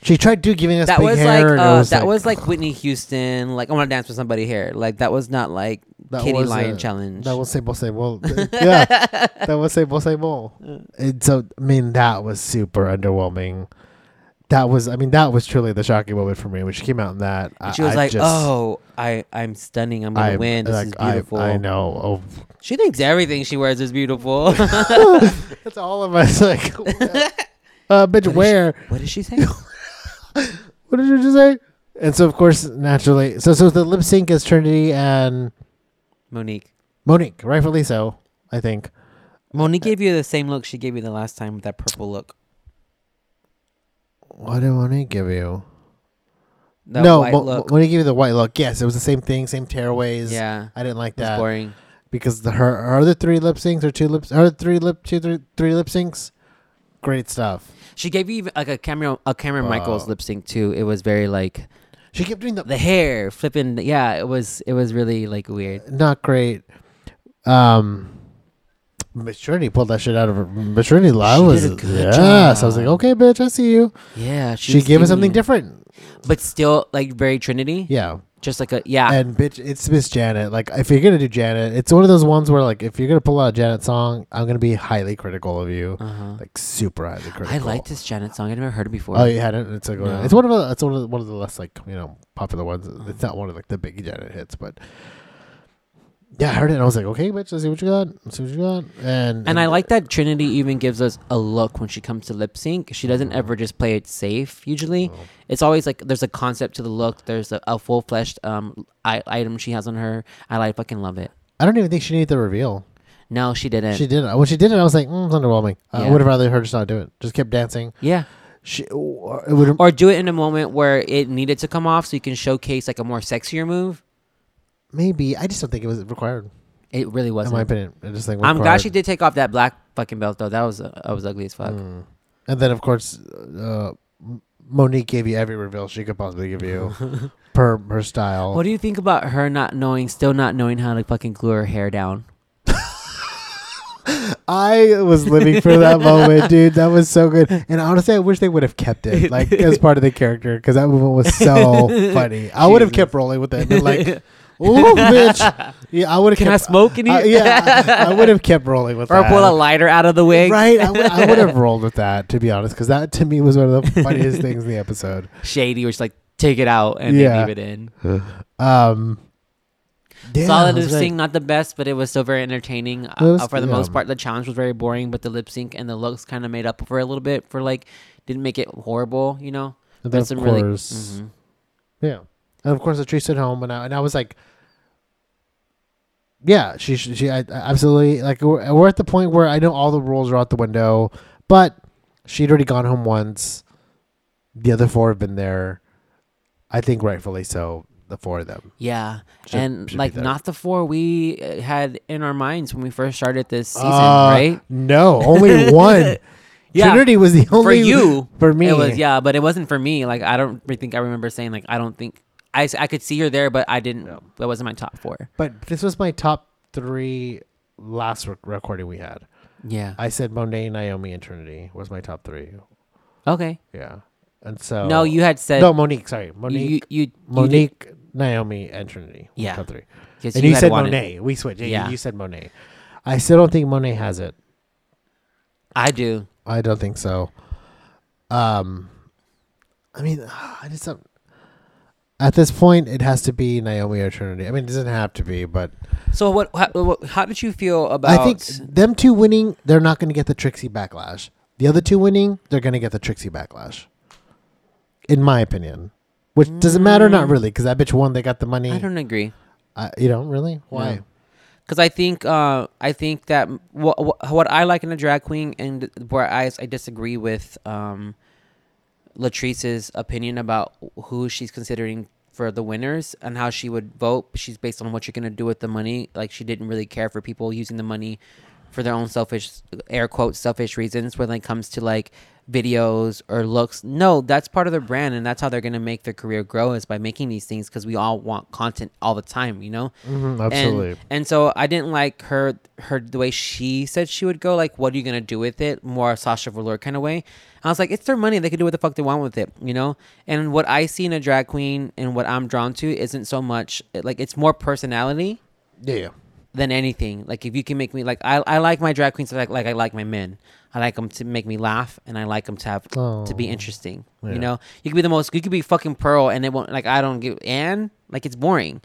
She tried to giving us That big was hair. like uh, was that like, was like Whitney Houston. Like I want to dance with somebody here. Like that was not like That Kitty was, Lion uh, challenge. That was Sable Sable. yeah, that was Sable Sable. And so I mean that was super underwhelming. That was I mean that was truly the shocking moment for me when she came out in that. I, And she was I like, just, "Oh, I I'm stunning. I'm gonna I- win. This like, is beautiful." I, I know. Oh, She thinks everything she wears is beautiful. that's all of us. Like, uh, bitch, is where? what did she say? What did you just say? And so, of course, naturally, so so the lip sync is Trinity and Monique. Monique, rightfully so, I think. Monique gave you the same look she gave you the last time with that purple look. What did Monique give you? That no, white Mo- look. Monique gave you the white look. Yes, it was the same thing, same tearaways. yeah, I didn't like it's that boring. because the her, her other three lip syncs or two lips, her three lip, two, three, three lip syncs, great stuff. She gave you like a camera, a Kameron Michaels lip sync too. It was very like She kept doing the the hair flipping. Yeah, it was it was really like weird. not great. Um, Trinity pulled that shit out of her. Trinity, I was did a good. I was like, okay, bitch, I see you. Yeah, She, was gave us something different. but still like very Trinity. Yeah. Just like a yeah. And bitch, it's Miss Janet. Like, if you're gonna do Janet, it's one of those ones where, like, if you're gonna pull out a Janet song, I'm gonna be highly critical of you, uh-huh. like super highly critical. I like this Janet song. I never heard it before. Oh, you hadn't? It's like No. it's one of the it's one of the, one of the less like you know popular ones. It's not one of like the big Janet hits, but yeah, I heard it and I was like, okay, bitch, let's see what you got. Let's see what you got. And And I like that Trinity even gives us a look when she comes to lip sync. She doesn't Mm-hmm. ever just play it safe. Usually, Oh. it's always like there's a concept to the look. There's a, a full fleshed um I- item she has on her. I like fucking love it. I don't even think she needed the reveal. No, she didn't. She didn't. When she did it, I was like, mm, it's underwhelming. I Yeah. would have rather her just not do it. Just kept dancing. yeah, She or or do it in a moment where it needed to come off, so you can showcase like a more sexier move. Maybe. I just don't think it was required. It really wasn't. In my opinion. I just think I'm glad she did take off that black fucking belt though. That was uh, I was ugly as fuck. Mm. And then of course, uh, Monique gave you every reveal she could possibly give you per her style. What do you think about her not knowing, still not knowing how to fucking glue her hair down? I was living for that moment, dude. That was so good. And honestly, I wish they would have kept it like as part of the character because that moment was so funny. I would have kept rolling with it. Been like, oh, bitch. Yeah, I would have. Can I kept, smoke in uh, here? yeah, I, I would have kept rolling with or that. Or pull a lighter out of the wig? Right, I would, have rolled with that to be honest, because that to me was one of the funniest things in the episode. Shady, which like take it out and Yeah. leave it in. Um, yeah, Solid lip great. sync, not the best, but it was still very entertaining. Uh, was- uh, for the yeah. most part, the challenge was very boring, but the lip sync and the looks kind of made up for a little bit. For like, didn't make it horrible, you know. And But then of some really- course, mhm. yeah, and of course, the tree stood home, and I, and I was like, yeah, she she, I, absolutely like we're, we're at the point where I know all the rules are out the window, but she'd already gone home once. The other four have been there. I think rightfully so. The four of them. Yeah, should- and should like not the four we uh, had in our minds when we first started this season, Uh, right? No, only one. Yeah. Trinity was the only For you, For me, It was yeah, but it wasn't for me. Like I don't think I remember saying like I don't think I, s- I could see her there, but I didn't. No. That wasn't my top four. But this was my top three last rec- recording we had. Yeah. I said Monet, Naomi, and Trinity was my top three. Okay. Yeah, and so no, you had said no Monique. Sorry, Monique, you, you, you did- Monique, Naomi, and Trinity. Yeah. top three. 'cause And you, had said wanted- Monet. We switched. Yeah, Yeah. you said Monet. I still don't think Monet has it. I do. I don't think so. Um, I mean, I just don't. At this point, it has to be Naomi or Trinity. I mean, it doesn't have to be, but So what? How, what, how did you feel about? I think them two winning, they're not going to get the Trixie backlash. The other two winning, they're going to get the Trixie backlash. In my opinion, which doesn't matter, not Mm. really, because that bitch won. They got the money. I don't agree. I, you don't really? Why? because I think uh, I think that what what I like in a drag queen and where I I disagree with um, Latrice's opinion about who she's considering for the winners and how she would vote. She's based on what you're gonna do with the money. Like she didn't really care for people using the money for their own selfish air quotes selfish reasons when it comes to like videos or looks no that's part of their brand and that's how they're going to make their career grow is by making these things because we all want content all the time you know Mhm, and- absolutely. And, so I didn't like her her the way she said she would go. Like, what are you gonna do with it? More Sasha Velour kind of way. I was like, it's their money. They can do what the fuck they want with it, you know. And what I see in a drag queen and what I'm drawn to isn't so much like it's more personality yeah, yeah. Than anything. Like if you can make me like I, I like my drag queens like like I like my men. I like them to make me laugh and I like them to have to be Oh. interesting. Yeah. You know, you could be the most you could be fucking pearl and it won't like I don't give and like it's boring.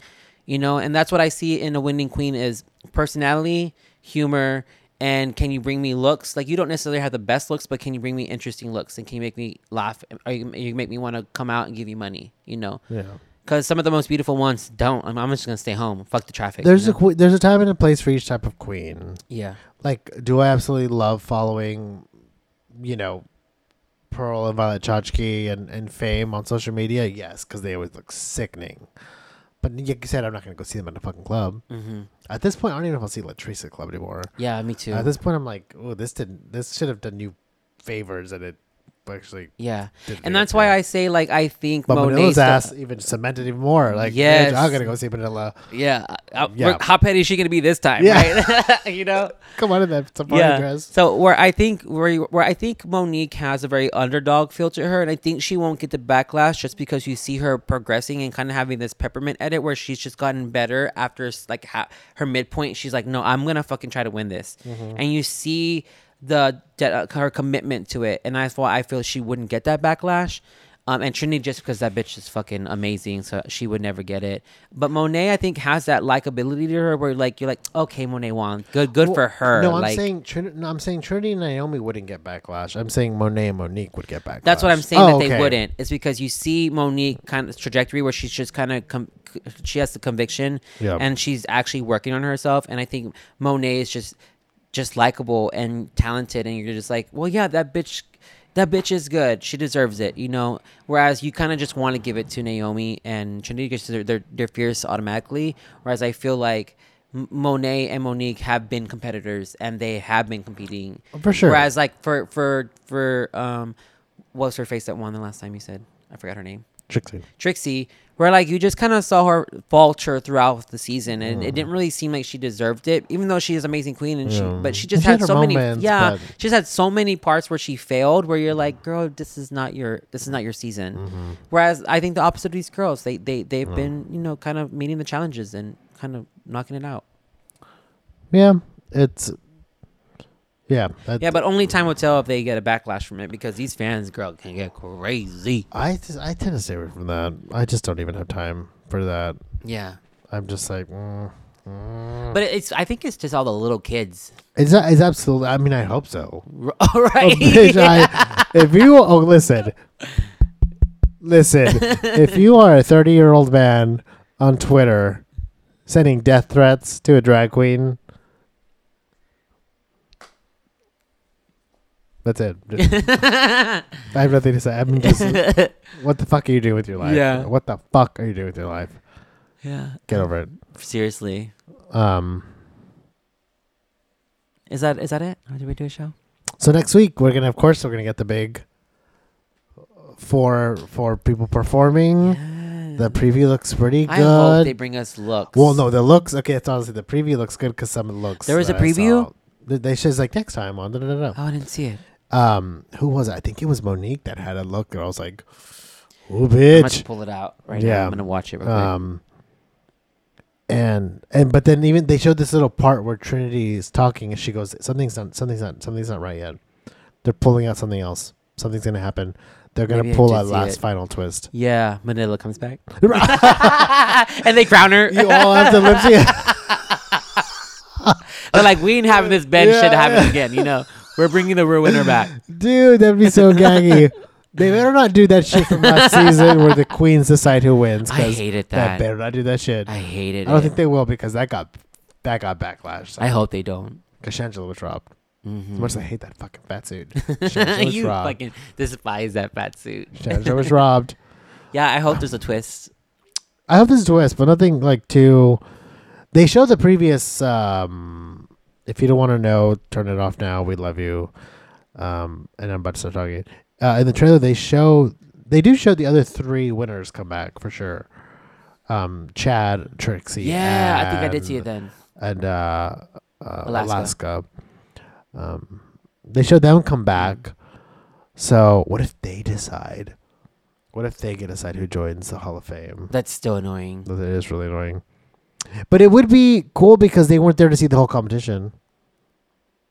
You know, and that's what I see in a winning queen is personality, humor, and can you bring me looks? Like you don't necessarily have the best looks, but can you bring me interesting looks and can you make me laugh? Or you, you make me want to come out and give you money? You know, Yeah. Because some of the most beautiful ones don't. I'm, I'm just gonna stay home. Fuck the traffic. There's you a know? que- there's a time and a place for each type of queen. yeah. Like, do I absolutely love following, you know, Pearl and Violet Chachki and, and Fame on social media? Yes, because they always look sickening. But like you said, I'm not to go see them at the fucking club. hmm At this point, I don't even know if I'll see Latrice at club anymore. Yeah, me too. At this point, I'm like, oh, this didn't. This should have done you favors, and it actually yeah, and that's why I say like I think But Monet's Manila's ass even cemented even more. Like, Yes. yes, I'm gonna go see Manila. Yeah, uh, Yeah. how petty is she gonna be this time? Yeah. Right? you know. Come on in that safari yeah. dress. So where I think where where I think Monique has a very underdog feel to her, and I think she won't get the backlash just because you see her progressing and kind of having this peppermint edit where she's just gotten better after like ha- her midpoint. She's like, no, I'm gonna fucking try to win this, Mm-hmm. and you see the de- uh, her commitment to it, and that's why I feel she wouldn't get that backlash. Um, and Trinity just because that bitch is fucking amazing, so she would never get it. But Monet, I think, has that likability to her where like you're like, okay, Monet won, good, good for her. No, I'm like, saying Trin- no, I'm saying Trinity and Naomi wouldn't get backlash. I'm saying Monet and Monique would get backlash. That's what I'm saying Oh, that they wouldn't. It's because you see Monique kind of trajectory where she's just kind of com- she has the conviction Yeah. and she's actually working on herself. And I think Monet is just just likable and talented, and you're just like, well, yeah, that bitch. That bitch is good. She deserves it, you know. Whereas you kind of just want to give it to Naomi and Trinity because they're, they're they're fierce automatically. Whereas I feel like Monet and Monique have been competitors and they have been competing. For sure. Whereas like for for for um, what's her face that won the last time you said? I forgot her name. Trixie. Trixie, where like you just kind of saw her falter throughout the season, and it Mm. didn't really seem like she deserved it, even though she is amazing queen, and she, but she just she had, had so many, yeah, she just had so many parts where she failed, where you're like, girl, this is not your, this is not your season. Mm-hmm. Whereas I think the opposite of these girls, they they they've been, you know, kind of meeting the challenges and kind of knocking it out. Yeah, it's yeah. that- Yeah, but only time will tell if they get a backlash from it because these fans, girl, can get crazy. I just, I tend to stay away from that. I just don't even have time for that. Yeah. I'm just like, mm, mm. But it's, I think it's just all the little kids. it's it's absolutely. I mean, I hope so. All right. Bitch, I- if you oh listen, listen. if you are a 30 year old man on Twitter sending death threats to a drag queen, that's it. Just- I have nothing to say. I'm just. What the fuck are you doing with your life? Yeah. What the fuck are you doing with your life? yeah. Get over it. Seriously. Um. Is that is that it? Or did we do a show? So next week we're gonna, of course, we're gonna get the big for for people performing. The preview looks pretty good. I hope they bring us looks. well, no, the looks. Okay, it's honestly the preview looks good because some of the looks. There was a preview? They, they says like next time on. Da, da, da, da. Oh, I didn't see it. Um, who was it? I think it was Monique that had a look, and I was like, "Oh, bitch." pull it out right Yeah. now. I'm gonna watch it. Real quick. Um, and and but then even they showed this little part where Trinity is talking, and she goes, "Something's not, something's not, something's not right yet." They're pulling out something else. Something's gonna happen. They're gonna Maybe pull that last it. final twist. yeah, Manila comes back, and they crown her. you all have to live. They're like, we ain't having this Ben Yeah, shit happen yeah. again. You know, we're bringing the real winner back. Dude, that'd be so gaggy. They better not do that shit from last season where the queens decide who wins. I 'cause hated That that. better not do that shit. I hated. It. I, don't it. think they will because that got that got backlash. I hope they don't. because Shangela was robbed. Mhm. As much as I hate that fucking fat suit, you robbed. fucking despise that fat suit. Shangela was robbed. Yeah, I hope there's a twist. I hope there's a twist, but nothing like too. They showed the previous. um If you don't want to know, turn it off now. We love you. Um, and I'm about to start talking. Uh, in the trailer, they show they do show the other three winners come back for sure. Um, Chad, Trixie. Yeah, I think I did see it then. And uh, uh, Alaska. Alaska. Um, they showed them come back. So what if they decide? What if they get to decide who joins the Hall of Fame? That's still annoying. That is really annoying. But it would be cool because they weren't there to see the whole competition.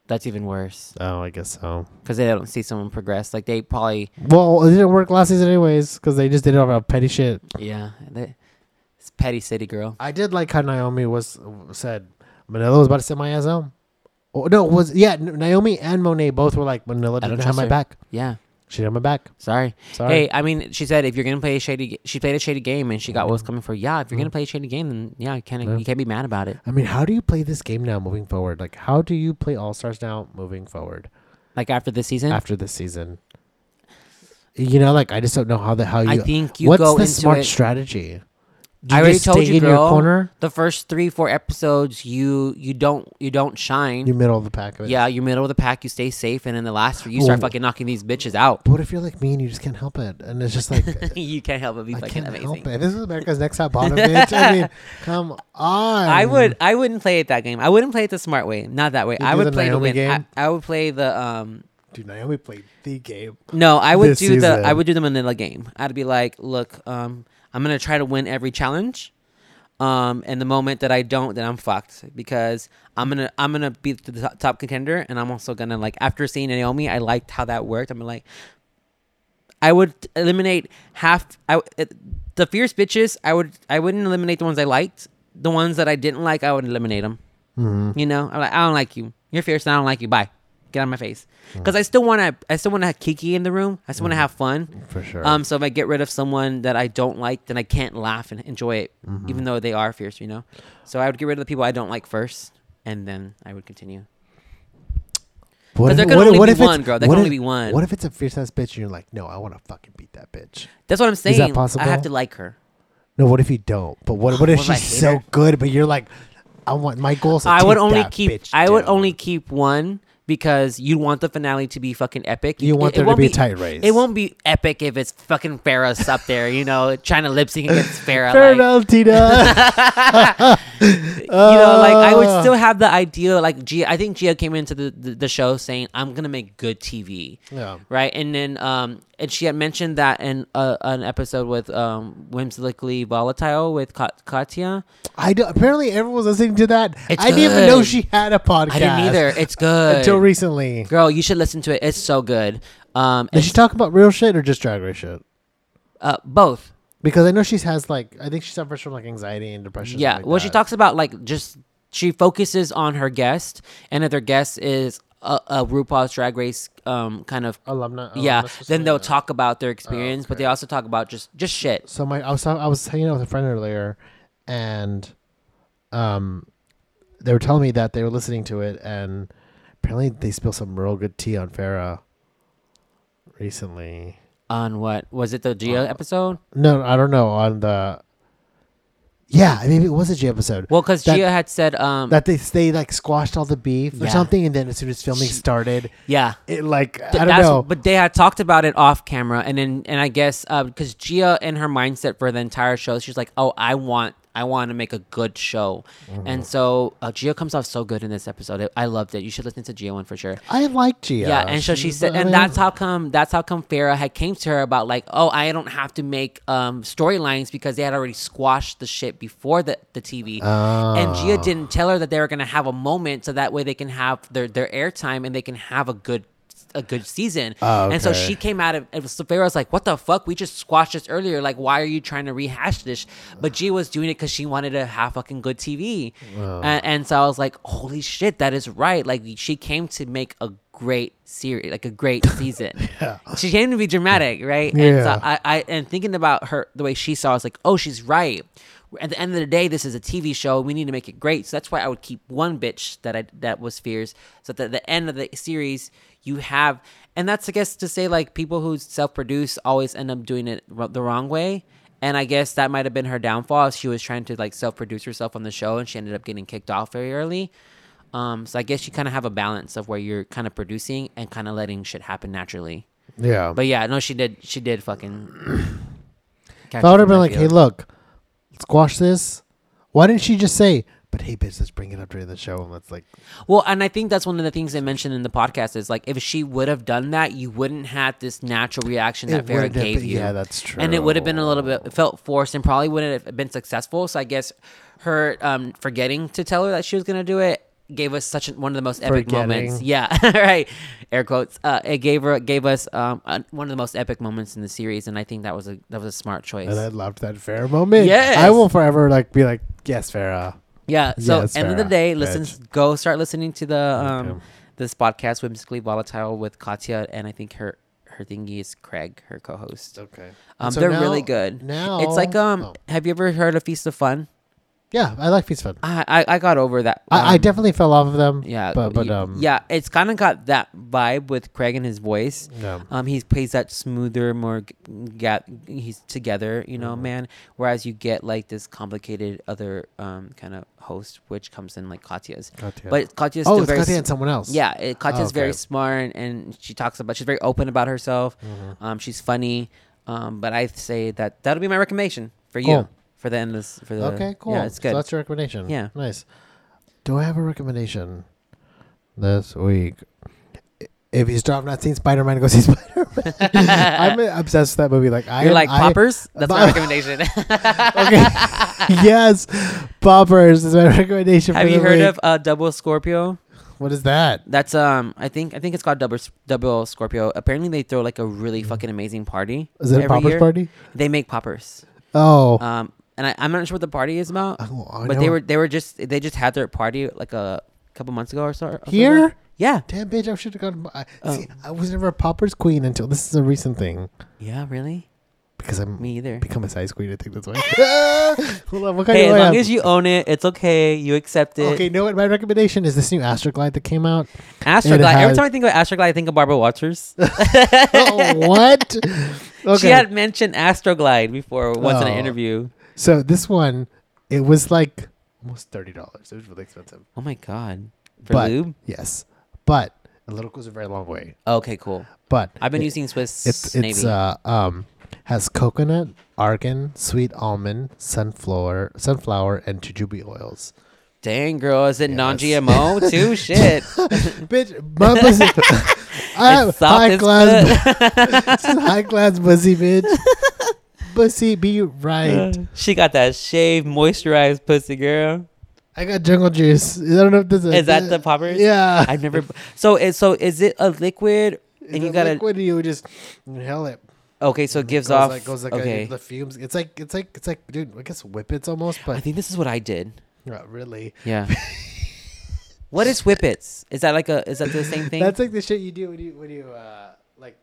That's even worse Oh, I guess so. because they don't see someone progress. Like they probably, Well, it didn't work last season anyways because they just did it over petty shit. yeah, they, it's petty city girl. I did like how Naomi was said Manila was about to send my ass home. Oh, no, it was yeah. N- Naomi and Monet both were like Manila I don't didn't have trust my her. back. Yeah, She didn't have my back. sorry. Sorry. Hey, I mean, she said if you're gonna play a shady, she played a shady game and she got what was Mhm. coming for. Yeah, if you're gonna Mhm. play a shady game, then yeah, you can't you can't be mad about it. I mean, how do you play this game now moving forward? Like, how do you play All Stars now moving forward Like after this season, after this season? You know, like I just don't know how the how you. I think you what's go the into smart it. strategy? Do I already told you, in your girl. corner. the first three four episodes, you you don't you don't shine. You're middle of the pack. Of it. yeah, you're middle of the pack. You stay safe, and in the last three, you start Ooh. fucking knocking these bitches out. But what if you're like me and you just can't help it? And it's just like you can't help but be I fucking can't amazing. help it. This is America's Next Top Bottom, bitch. I mean, come on. I would I wouldn't play it that game. I wouldn't play it the smart way. Not that way. You I would the play the Naomi win. game? I, I would play the um Dude, Naomi played the game. no, I would do the I would do the Manila game. I'd be like, look, um I'm going to try to win every challenge. Um and the moment that I don't, then I'm fucked because I'm going to I'm to be the top, top contender and I'm also going to like after seeing Naomi, I liked how that worked. I'm like I would eliminate half I the fierce bitches, I would I wouldn't eliminate the ones I liked. The ones that I didn't like, I would eliminate them. Mm-hmm. You know, I'm like, I don't like you. You're fierce, and I don't like you. Bye. Get out of my face. Mm. Because I still want to. I still want to have Kiki in the room. I still want to have fun. For sure. Um. So if I get rid of someone that I don't like, then I can't laugh and enjoy it, Mm-hmm. even though they are fierce. You know. So I would get rid of the people I don't like first, and then I would continue. What 'cause there what- only be one, girl. There what can if- only be one. What if it's a fierce ass bitch and you're like, no, I want to fucking beat that bitch. That's what I'm saying. that I possible? have to like her. No, what if you don't? But what, what if What if I she's hate so her? good, but you're like, I want my goals. I would only keep. I would only keep one because you want the finale to be fucking epic. You want there to won't be a tight race. It won't be epic if it's fucking Farrah's up there, you know, trying to lip sync against Farrah. Farewell, like, Tina. you know, like I would still have the idea. Like Gia, I think Gia came into the, the, the show saying, "I'm gonna make good TV." Yeah. Right, and then um, and she had mentioned that in uh, an episode with um, whimsically volatile with Katya. I do, apparently everyone was listening to that. It's I didn't even know she had a podcast. I didn't either. It's good. until recently. Girl, you should listen to it. It's so good. Um, Did she talk about real shit or just drag race shit? uh, both. Because I know she has like I think she suffers from like anxiety and depression. Yeah. like well, she talks about like just she focuses on her guest, and if their guest is a, a RuPaul's Drag Race um kind of alumni. yeah, alumnus or then something they'll talk about their experience, but they also talk about just just shit. So my I was I was hanging out with a friend earlier, and um, they were telling me that they were listening to it, and apparently they spilled some real good tea on Farrah recently. On what was it the Gia Uh, episode? No, I don't know on the. Yeah, maybe it was a Gia episode. Well, because that- Gia had said um that they they like squashed all the beef or Yeah. something, and then as soon as filming started, yeah. it like I don't know. But they had talked about it off camera, and then and I guess because Gia in her mindset for the entire show, she's like, "Oh, I want, I want to make a good show," Mm-hmm. and so uh, Gia comes off so good in this episode. I- loved it. You should listen to Gia one for sure. I like Gia. Yeah, and so she said, and that's how come that's how come Farrah had came to her about like, oh, I don't have to make um storylines because they had already squashed the shit before the the TV. And Gia Oh. didn't tell her that they were gonna have a moment, so that way they can have their their airtime and they can have a good a good season. Oh, And so she came out of it was like, what the fuck? We just squashed this earlier. Like, why are you trying to rehash this? But Gia was doing it because she wanted to have fucking good TV. And, and so I was like, holy shit, that is right. Like she came to make a great series, like a great season. yeah. She came to be dramatic, right? And Yeah. so I, I and thinking about her the way she saw, I was like, oh, she's right. At the end of the day, this is a TV show. We need to make it great. So that's why I would keep one bitch that I that was fierce. So that at the end of the series, you have, and that's I guess to say like people who self-produce always end up doing it the wrong way. And I guess that might have been her downfall. She was trying to like self-produce herself on the show, and she ended up getting kicked off very early. Um, so I guess you kind of have a balance of where you're kind of producing and kind of letting shit happen naturally. yeah. But yeah, no, she did. She did fucking. if I would have been like, hey, look, squash this. Why didn't she just say, but hey, bitch, let's bring it up during the show and let's like, Well, and I think that's one of the things they mentioned in the podcast is like if she would have done that, you wouldn't have this natural reaction that Farrah gave been- you. yeah, that's true. And it would have been a little bit it felt forced and probably wouldn't have been successful. So I guess her um, forgetting to tell her that she was gonna do it gave us such a, one of the most epic moments. Yeah, right. Air quotes. Uh, it gave her gave us um, uh, one of the most epic moments in the series, and I think that was a that was a smart choice. and I loved that Farrah moment. Yes. I will forever like be like, yes, Farrah. Yeah. So Yes, end of the Farrah, day, bitch. listen, go start listening to the um Okay. this podcast, whimsically volatile with Katya, and I think her her thingy is Craig, her co-host. Okay. Um, So they're now- really good. Now It's like um, oh. have you ever heard of Feast of Fun? Yeah, I like Feast Fun. I I, I got over that. I, I um, definitely fell off of them. yeah, but but um, yeah, it's kind of got that vibe with Craig and his voice. yeah. Um, he plays that smoother, more g- he's together, you know, Mhm. man. Whereas you get like this complicated other um kind of host, which comes in like Katya's. Katya. But Katya's oh, still it's very Katya and someone else. Yeah, it, Katya's very okay. smart, and she talks about she's very open about herself. Mhm. Um, she's funny. Um, but I say that that'll be my recommendation for you Cool. For the end of this, for the Okay, cool. Yeah, it's So good. that's your recommendation. Yeah. Nice. Do I have a recommendation this week? I- If you still have not seen Spider Man, go see Spider Man. I'm obsessed with that movie. Like I You're like I- poppers. That's my recommendation. Okay. yes, Poppers is my recommendation. Have for you heard week. of uh, Double Scorpio? what is that? That's um, I think I think it's called Double Double Scorpio. Apparently, they throw like a really fucking amazing party. Is it a Poppers year. party? They make poppers. Oh, Um, and I, I'm not sure what the party is about. Oh, I but they know. were they were just they just had their party like a couple months ago or so. or here. ago. Yeah. Damn bitch! I should have gone. I, Oh. see, I was never a Poppers queen until this is a recent thing Yeah. Really? because I'm Me either. become a size queen. I think that's why. Hold on, what kind Hey, of as long as you own it, it's okay. You accept it. Okay, what? My recommendation is this new Astroglide that came out. Astroglide. It Every time I think of Astroglide, I think of Barbara Walters. oh, what? Okay. She had mentioned Astroglide before once in an Oh. interview. So this one, it was like almost thirty dollars. It was really expensive. Oh my god. For but lube? yes, but a little goes a very long way. Okay, cool. But I've been it- using Swiss it's Navy. it's uh um has coconut, argan, sweet almond, sunflower, sunflower, and jujube oils. Dang, girl, is it Yes. non-GMO too? Shit. Bitch, my pussy. I have high class, high class pussy, bitch. Pussy, be right. she got that shaved, moisturized pussy, girl. I got jungle juice. I don't know if this is. Is that the poppers? Yeah. I've never. So is so is it a liquid? It's And you a gotta. liquid, and you just inhale it. Okay, so it gives goes off. Like, goes like okay. a, the fumes. It's like it's like it's like dude. I guess whippets almost, But I think this is what I did. not really. Yeah. what is whippets? Is that like a? Is that the same thing? That's like the shit you do when you when you uh like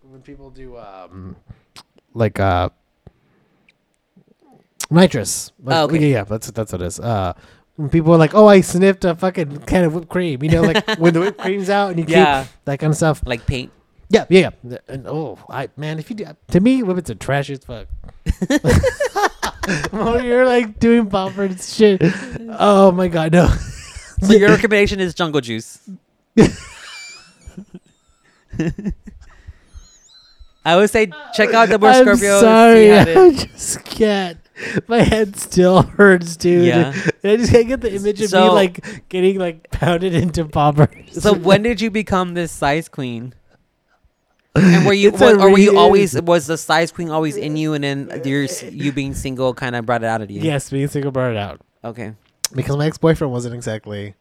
when people do um like uh nitrous. Like, Oh, okay. Yeah, yeah, that's that's what it is. Uh, when people are like, "Oh, I sniffed a fucking can of whipped cream," you know, like when the whipped cream's out and you Yeah. keep that kind of stuff. like paint. Yeah, yeah, yeah. And oh, I man, if you do, to me, whippets are trash as fuck. when you're like doing poppers shit. Oh my god, no. So your recommendation is jungle juice. I would say check out Double I'm Scorpio. sorry, and I just can't. My head still hurts, dude. Yeah. I just can't get the image of me like getting like pounded into poppers. So when did you become this size queen? And were you, It's wa- a or were you always was the size queen always in you, and then your you being single kind of brought it out of you? yes, being single brought it out Okay. because my ex boyfriend wasn't exactly.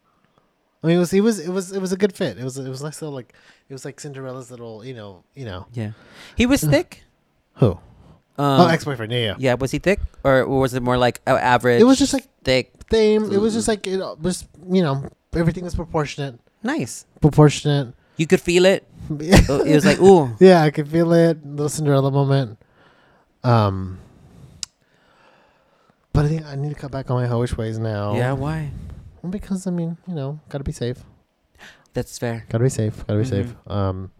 I mean, it was he was it was it was a good fit. It was it was like so like it was like Cinderella's little you know you know Yeah. He was thick. who Um, oh ex boyfriend yeah yeah Yeah. Was he thick, or was it more like average? It was just like- thick. same. It was just like it was you know everything was proportionate Nice. proportionate. You could feel it. It was like ooh. Yeah, I could feel it. Little Cinderella moment. Um, but I think I need to cut back on my hoish ways now. Yeah. Why? Well, because I mean, you know, gotta be safe. That's fair. Gotta be safe. Gotta be Mhm. safe. Um,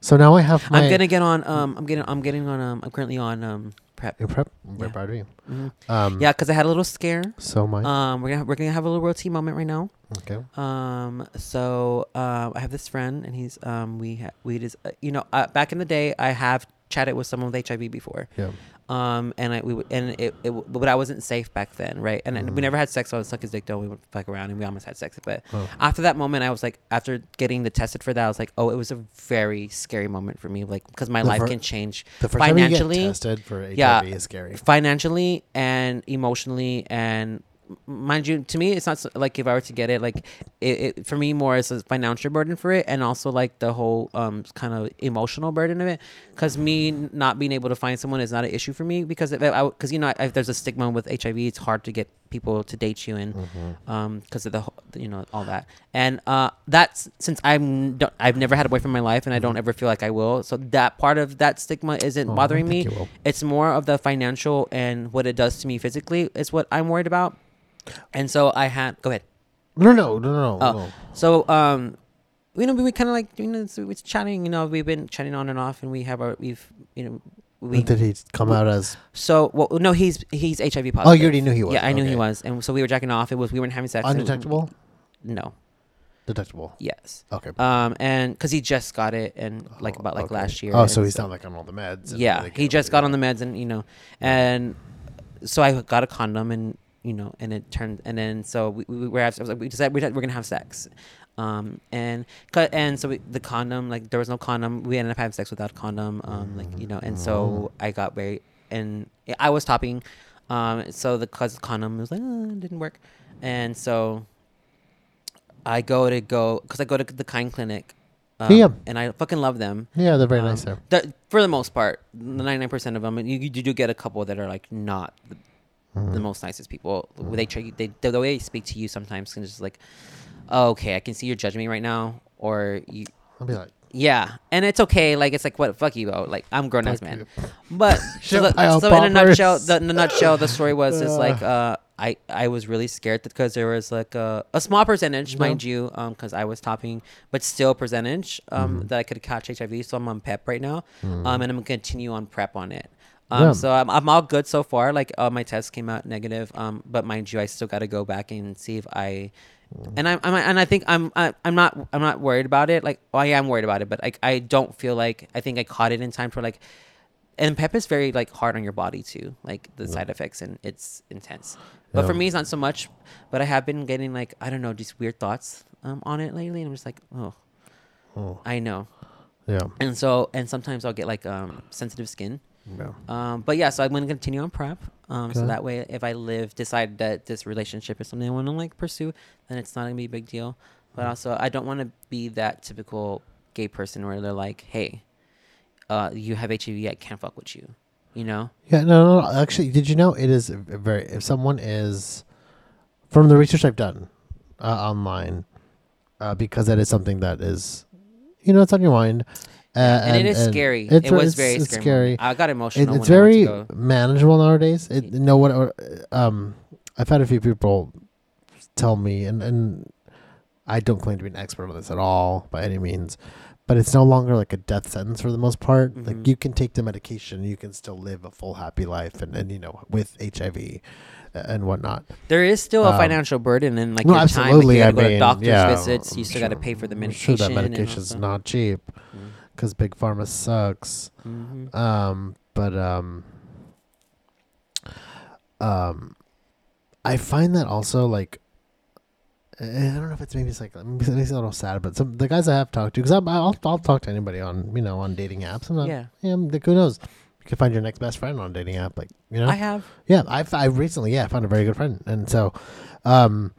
so now I have my. I'm gonna get on. Um, I'm getting. I'm getting on. Um, I'm currently on. Um, PrEP. Your PrEP. Yeah. We're proud of you. Mhm. Um, Yeah, because I had a little scare. So my. Um, we're gonna we're gonna have a little routine moment right now. okay. Um, so um, I have this friend, and he's um, we ha- we just uh, you know uh, back in the day, I have chatted with someone with HIV before. Yeah. Um, and I we would- and it, it but I wasn't safe back then, right? And then we never had sex. So I would suck his dick. Though we would fuck around, and we almost had sex. But Oh. after that moment, I was like, after getting the tested for that, I was like, oh, it was a very scary moment for me, like because my The life fir- can change The first time you financially- get tested for HIV Yeah. is scary. financially and emotionally and mind you to me it's not so, like if i were to get it like it, it for me more is a financial burden for it and also like the whole um kind of emotional burden of it. Because me not being able to find someone is not an issue for me because if I because you know if there's a stigma with hiv it's hard to get people to date you and Mm-hmm. um because of the whole- you know all that and uh that's since i'm i've never had a boyfriend in my life and i don't ever feel like i will so that part of that stigma isn't Mm-hmm. Oh, bothering me it's more of the financial and what it does to me physically is what i'm worried about and so i had go ahead No, no, no, no, Oh. no. so um you know we kind of like you know it's, it's chatting you know we've been chatting on and off and we have our we've you know we Did he come out as? so well no he's he's hiv positive Oh, you already knew he was. yeah i knew he Okay. was and so we were jacking off it was we weren't having sex and- Undetectable. no Detectable. yes Okay. um and because he just got it and like Oh, about like okay. last year Oh, so he's not like on all the meds. and yeah he just got on the meds and you know and so i got a condom and you know and it turned and then so we, we were I was like, we decided we're, we're gonna have sex um and cut and so we, the condom like there was no condom we ended up having sex without a condom um like you know and so i got very and i was topping um so the cause condom was like oh, didn't work and so i go to go because i go to the kind clinic um, Yeah. and i fucking love them Yeah, they're very um, nice there. the- for the most part, ninety nine percent of them, and you, you do get a couple that are like not the, Mm-hmm. the most nicest people. They try, they the, the way they speak to you sometimes can just like, oh, okay, I can see you're judging me right now, or you, I'll be like, yeah, and it's okay. Like it's like what fuck you, bro. Like I'm grown ass man. you. But so, the- so in a nutshell, the, in a nutshell, the story was is like uh, I I was really scared because there was like a, a small percentage, mind you, um, because I was topping, but still percentage um Mm-hmm. that I could catch HIV. So I'm on PEP right now, um, and I'm gonna continue on PrEP on it. Um, Yeah. So I'm, I'm all good so far. Like uh, my test came out negative. Um, but mind you, I still got to go back and see if I. And I'm, I'm and I think I'm I, I'm not I'm not worried about it. Like well, I am worried about it, but like I don't feel like I think I caught it in time for like. And PEP is very like hard on your body too, like the side effects, and it's intense. But for me, it's not so much. But I have been getting like I don't know, just weird thoughts um on it lately, and I'm just like, oh, Oh, I know. yeah. And so and sometimes I'll get like um sensitive skin. Yeah. Um, but yeah, so I'm gonna continue on PrEP. Um, so that way, if I live, decide that this relationship is something I want to like pursue, then it's not gonna be a big deal. But Mm. also, I don't want to be that typical gay person where they're like, "Hey, uh, you have HIV, I can't fuck with you," you know? Yeah, no, no, no. Actually, did you know it is very if someone is from the research I've done uh, online, uh, because that is something that is, you know, it's on your mind, uh, and, it is scary. It was it's- very it's scary. scary. I got It, emotional. it's when I went very manageable nowadays. It, you know what? uh, Um, I've had a few people tell me, and and I don't claim to be an expert on this at all by any means, but it's no longer like a death sentence for the most part. Like Mhm. you can take the medication, you can still live a full happy life, and and you know with HIV and whatnot. There is still a um, financial burden and like no, your absolutely. time. Like, you gotta I go mean, to doctor's yeah, visits. You still got to pay for the I'm medication. Sure, that and medication's not cheap Mm. Because big pharma sucks. Mhm. Um, but um, um, I find that also like I I don't know if it's maybe it's like maybe it's a little sad, but some the guys I have talked to because I'll I'll talk to anybody on you know on dating apps. I'm not, Yeah. yeah, like, who knows. You can find your next best friend on a dating app, like you know. I have. Yeah, I've I recently yeah I found a very good friend, and so, um,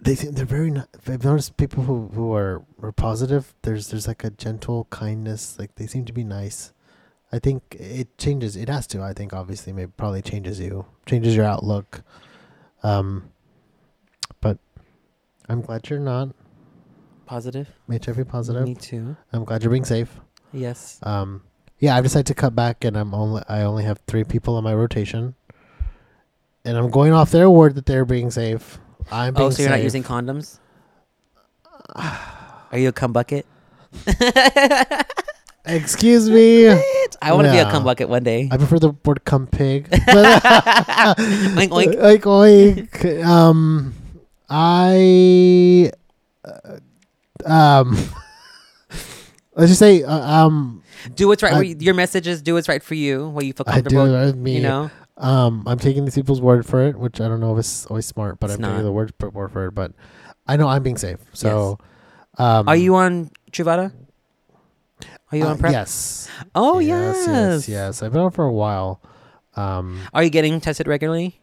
they they're very. Not, I've noticed people who who are, are positive. There's there's like a gentle kindness. Like they seem to be nice. I think it changes. It has to. I think obviously maybe probably changes you, changes your outlook. Um, but I'm glad you're not Positive. HIV positive. Me too. I'm glad you're being safe. Yes. Um, yeah, I've decided to cut back, and I'm only I only have three people on my rotation, and I'm going off their word that they're being safe. I'm being Oh, so you're not safe. using condoms? Are you a cum bucket? Excuse me. I want to be a cum bucket one day. I prefer the word "cum pig." oink oink. Oink oink. Um, I, uh, um, let's just say, uh, um, Do what's right. I- your messages do what's right for you. What you feel I do comfortable. it with. You know. Um, I'm taking these people's word for it, which I don't know if it's always smart, but It's I'm not. taking the word word for it. But I know I'm being safe. So, um, Are you on Truvada? Are you uh, on PrEP? Yes. Oh yes, yes. yes, yes. I've been on for a while. Um, Are you getting tested regularly?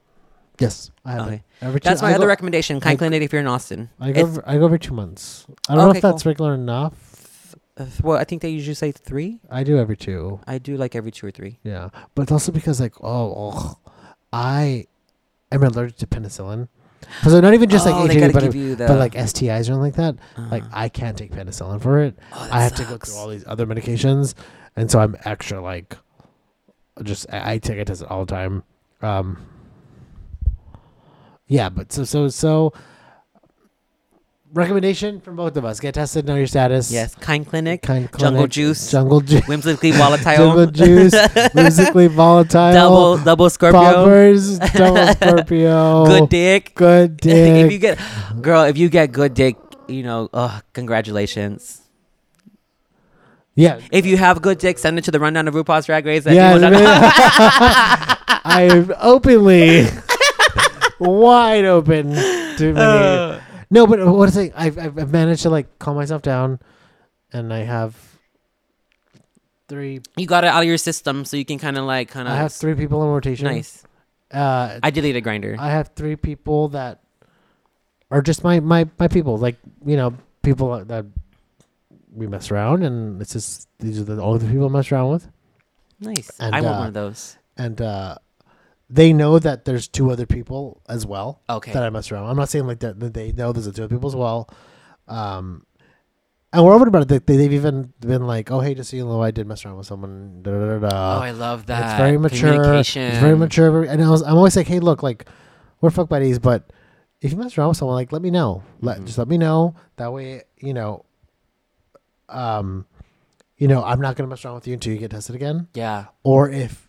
yes, I have. Okay. Every two- That's my I other go, recommendation. Kind I- Clinic if you're in Austin. I go. It's- Every, I go every two months. I don't know Okay, if that's regular enough. Uh, well, I think they usually say three. I do every two. I do like every two or three. Yeah, but it's also because like oh, ugh, I am allergic to penicillin. So not even just oh, like HIV, but, but like STIs or like that. uh, Like I can't take penicillin for it. oh, I have to go through all these other medications, and so I'm extra like, just I, I take it test all the time. Um, yeah, but so so so. Recommendation from both of us: get tested, know your status. Yes, Kind Clinic, Kind clinic Jungle Juice, jungle juice, whimsically volatile, jungle juice, musically volatile, double double Scorpio, poppers, double Scorpio, good dick. good Dick. if you get, girl, if you get good dick, you know, oh, congratulations. yeah, If you have good dick, send it to the rundown of RuPaul's Drag Race. Yeah. I am openly, wide open to many. Uh, no, but what is it? I've, I've I've managed to like calm myself down, and I have three. you got it out of your system, so you can kind of like kind of. I have three people in rotation. nice. Uh, I deleted Grindr. I have three people that are just my my my people. Like you know, people that we mess around, and it's just these are the only people I mess around with. Nice. and, I want uh, one of those. and uh, they know that there's two other people as well Okay. that I mess around. I'm not saying like that, that they know there's two other people as well. Um, and we're open about it. They, they've even been like, "Oh, hey, just so you know, I did mess around with someone." Da, da, da, da. oh, I love that. it's very mature. It's very mature. And I was, I'm always like, "Hey, look, like we're fuck buddies, but if you mess around with someone, like let me know. Let Mhm. just let me know. That way, you know, um, you know, I'm not gonna mess around with you until you get tested again, Yeah. or if.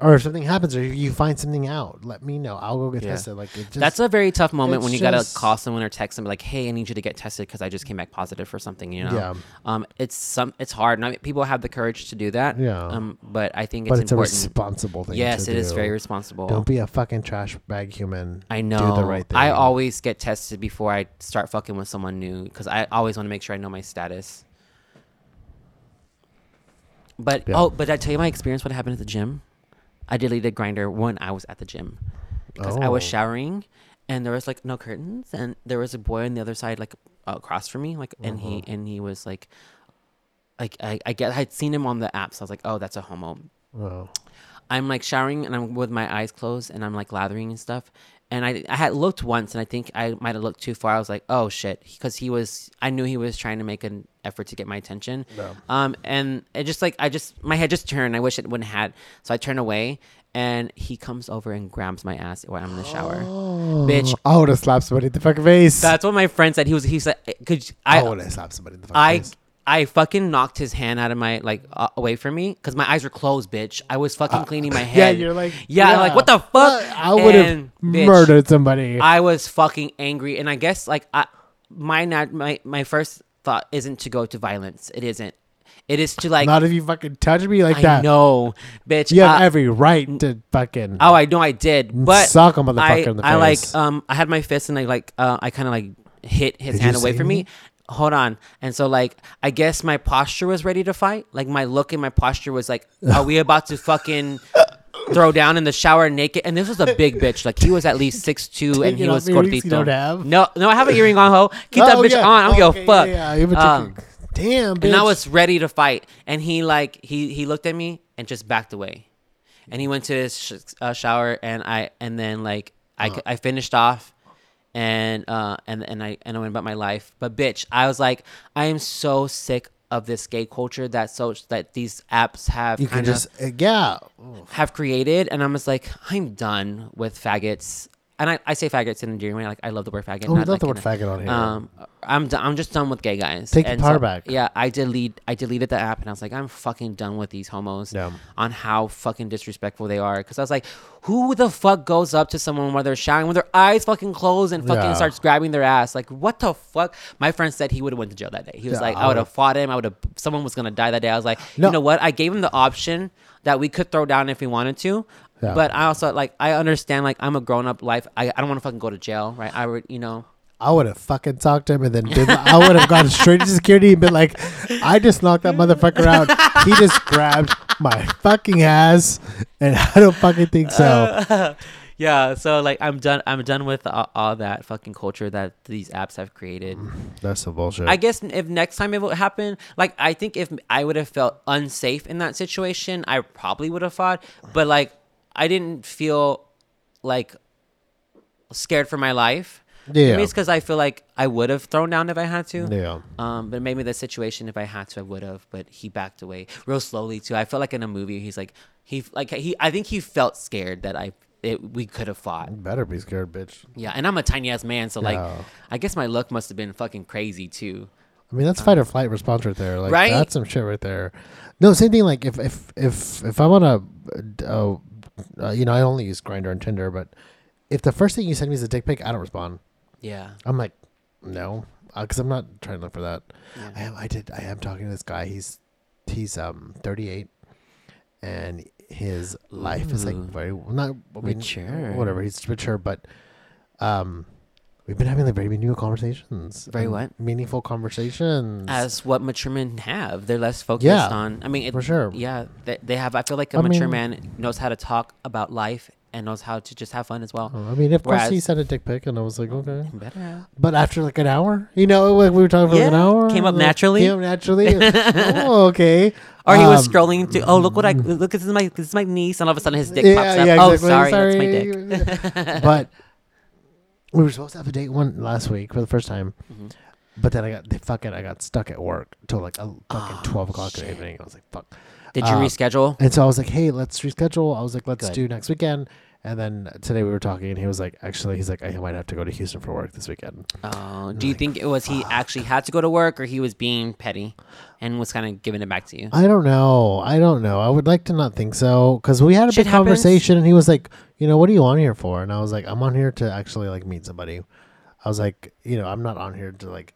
Or if something happens, or you find something out, let me know. I'll go get Yeah. tested. Like it just, That's a very tough moment when you gotta call someone or text them like, "Hey, I need you to get tested because I just came back positive for something." You know, yeah, um, it's some, it's hard. Not people have the courage to do that. yeah. Um, but I think it's but it's important. a responsible thing. yes, it is do. very responsible. Don't be a fucking trash bag human. I know. Do the right thing. I always get tested before I start fucking with someone new because I always want to make sure I know my status. But Yeah. oh, but I tell you my experience. What happened at the gym? I deleted Grindr when I was at the gym because I was Oh. showering and there was like no curtains and there was a boy on the other side like across from me like and he Uh-huh. and he was like like I I get I'd seen him on the app so I was like oh that's a homo Oh. I'm like showering and I'm with my eyes closed and I'm like lathering and stuff. And I, I had looked once and I think I might have looked too far. I was like, oh shit. Because he was, I knew he was trying to make an effort to get my attention. No. Um, and it just like, I just, my head just turned. I wish it wouldn't had. So I turn away and he comes over and grabs my ass while I'm in the shower. Oh. Bitch. I would have slapped somebody in the fucking face. That's what my friend said. He was, he said, could I, I, would have slapped somebody in the fucking I face. I fucking knocked his hand out of my like uh, away from me because my eyes were closed, bitch. I was fucking cleaning my head. Yeah, you're like, yeah, I'm like what the fuck? Uh, I would have murdered somebody. I was fucking angry, and I guess like I, my not my my first thought isn't to go to violence. It isn't. It is to like Not if you fucking touch me like I that. No, bitch. You have uh, every right to fucking Oh, I know I did, but suck a motherfucker I, in the face. I like um I had my fist and I like uh I kind of like hit his Did hand away from me. me? Hold on, and so like I guess my posture was ready to fight. Like my look and my posture was like, are we about to fucking throw down in the shower naked? And this was a big bitch. Like he was at least six two, and he was gordito. No, no, I have an earring on, ho. Keep that Oh, bitch yeah. on. I don't Oh, give a fuck. Yeah, yeah. Um. Damn, bitch. and I was ready to fight, and he like he he looked at me and just backed away, and he went to his sh- uh, shower, and I and then like I, I finished off, and uh and and I and I went about my life. But bitch, I was like, I am so sick of this gay culture that so that these apps have You can just, uh, yeah. have created, and I'm just like, I'm done with faggots. And I, I say faggots in a endearing way. Like I love the word faggot. Oh, we not love the word a- faggot on here. Um, I'm d- I'm just done with gay guys. Take the power so- back. Yeah, I delete I deleted the app, and I was like, I'm fucking done with these homos Yeah. on how fucking disrespectful they are. Because I was like, who the fuck goes up to someone while they're showering with their eyes fucking closed and fucking Yeah. starts grabbing their ass? Like, what the fuck? My friend said he would have went to jail that day. He was Yeah, like, I would have fought him. I would have. Someone was gonna die that day. I was like, No. you know what? I gave him the option that we could throw down if we wanted to. Yeah. But I also like I understand like I'm a grown up life. I, I don't want to fucking go to jail, right? I would you know I would have fucking talked to him and then been, I would have gone straight to security and been like, I just knocked that motherfucker out. He just grabbed my fucking ass, and I don't fucking think so. yeah. So like I'm done. I'm done with all, all that fucking culture that these apps have created. That's some bullshit. I guess if next time it would happen, like I think if I would have felt unsafe in that situation, I probably would have fought. But like I didn't feel like scared for my life. yeah. Maybe it's because I feel like I would have thrown down if I had to. yeah. Um, but maybe the situation, if I had to, I would have. But he backed away real slowly too. I felt like in a movie, he's like he like he. I think he felt scared that I it, we could have fought. You better be scared, bitch. Yeah, and I'm a tiny ass man, so like Yeah. I guess my look must have been fucking crazy too. I mean, that's fight or flight response right there. Like Right? that's some shit right there. No, same thing. Like if if if if I'm on a, uh, uh, you know, I only use Grindr and Tinder, but if the first thing you send me is a dick pic, I don't respond. Yeah. I'm like, no, because I'm not trying to look for that. Yeah. I am. I did. I am talking to this guy. He's he's um 38, and his life is like very not I mean, Mature. Whatever. He's mature, but um, we've been having like very meaningful conversations. Very what? Meaningful conversations. As what mature men have, they're less focused Yeah, on. I mean, it, for sure. Yeah, they, they have. I feel like a I mature mean- man knows how to talk about life and knows how to just have fun as well. Uh, I mean, of course, he Whereas- sent a dick pic, and I was like, okay. Better. But after like an hour, you know, like we were talking for like an Yeah, hour, came up like, naturally. Came up naturally. oh, okay. Or he was Um, scrolling to, oh look what I look this is my this is my niece, and all of a sudden his dick yeah, pops up. yeah, oh exactly. sorry, that's my dick. but we were supposed to have a date one last week for the first time, Mhm. but then I got the fucking I got stuck at work till like a fucking Oh, twelve o'clock in the evening. I was like, fuck. Did you Uh, reschedule? And so I was like, hey, let's reschedule. I was like, let's Good. do next weekend. And then today we were talking, and he was like, actually, he's like, I might have to go to Houston for work this weekend. Oh, do you like, think it was he actually had to go to work, or he was being petty, and was kind of giving it back to you? I don't know. I don't know. I would like to not think so because we had a Shit big happens. conversation, and he was like, you know, what are you on here for? And I was like, I'm on here to actually like meet somebody. I was like, you know, I'm not on here to like.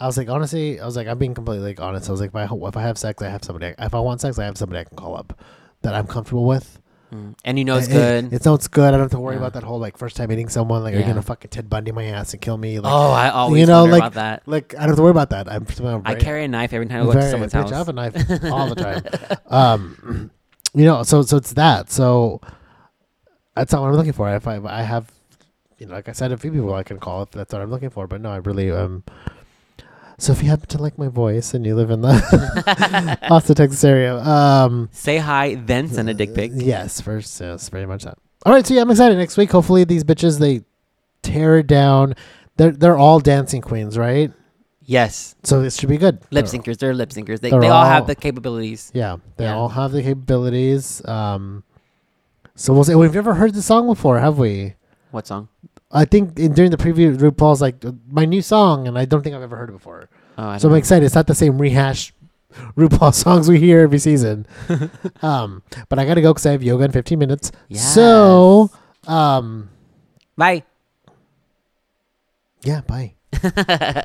I was like, honestly, I was like, I'm being completely like honest. I was like, if I if I have sex, I have somebody. If I want sex, I have somebody I can call up that I'm comfortable with. Mm. And you know it's It- good. It's no, it's good. I don't have to worry Yeah. about that whole like first time meeting someone. Like, are you Yeah. gonna fucking Ted Bundy my ass and kill me? Like, oh, I always know, like- about that. like I don't have to worry about that. I'm. I'm I carry a knife every time I go to someone's house. I have a knife all the time. Um, you know, so so it's that. So that's not what I'm looking for. If I I have, you know, like I said, a few people I can call if that's what I'm looking for. But no, I really um. So if you happen to like my voice and you live in the Austin, Texas area, um, Say hi, then send a dick pic. Yes, first, yes, very much that. All right, so yeah, I'm excited. Next week, hopefully, these bitches they tear it down. They're they're all dancing queens, right? Yes, So this should be good. lip syncers. They're lip syncers. They, They're they all have the capabilities. Yeah, they Yeah. all have the capabilities. Um, so we'll say we've never heard the song before, have we? What song? I think in, during the preview, RuPaul's like my new song, and I don't think I've ever heard it before. Oh, I So I'm know. excited. It's not the same rehash RuPaul songs we hear every season. um, but I gotta go because I have yoga in 15 minutes. So, um, Bye. yeah, bye.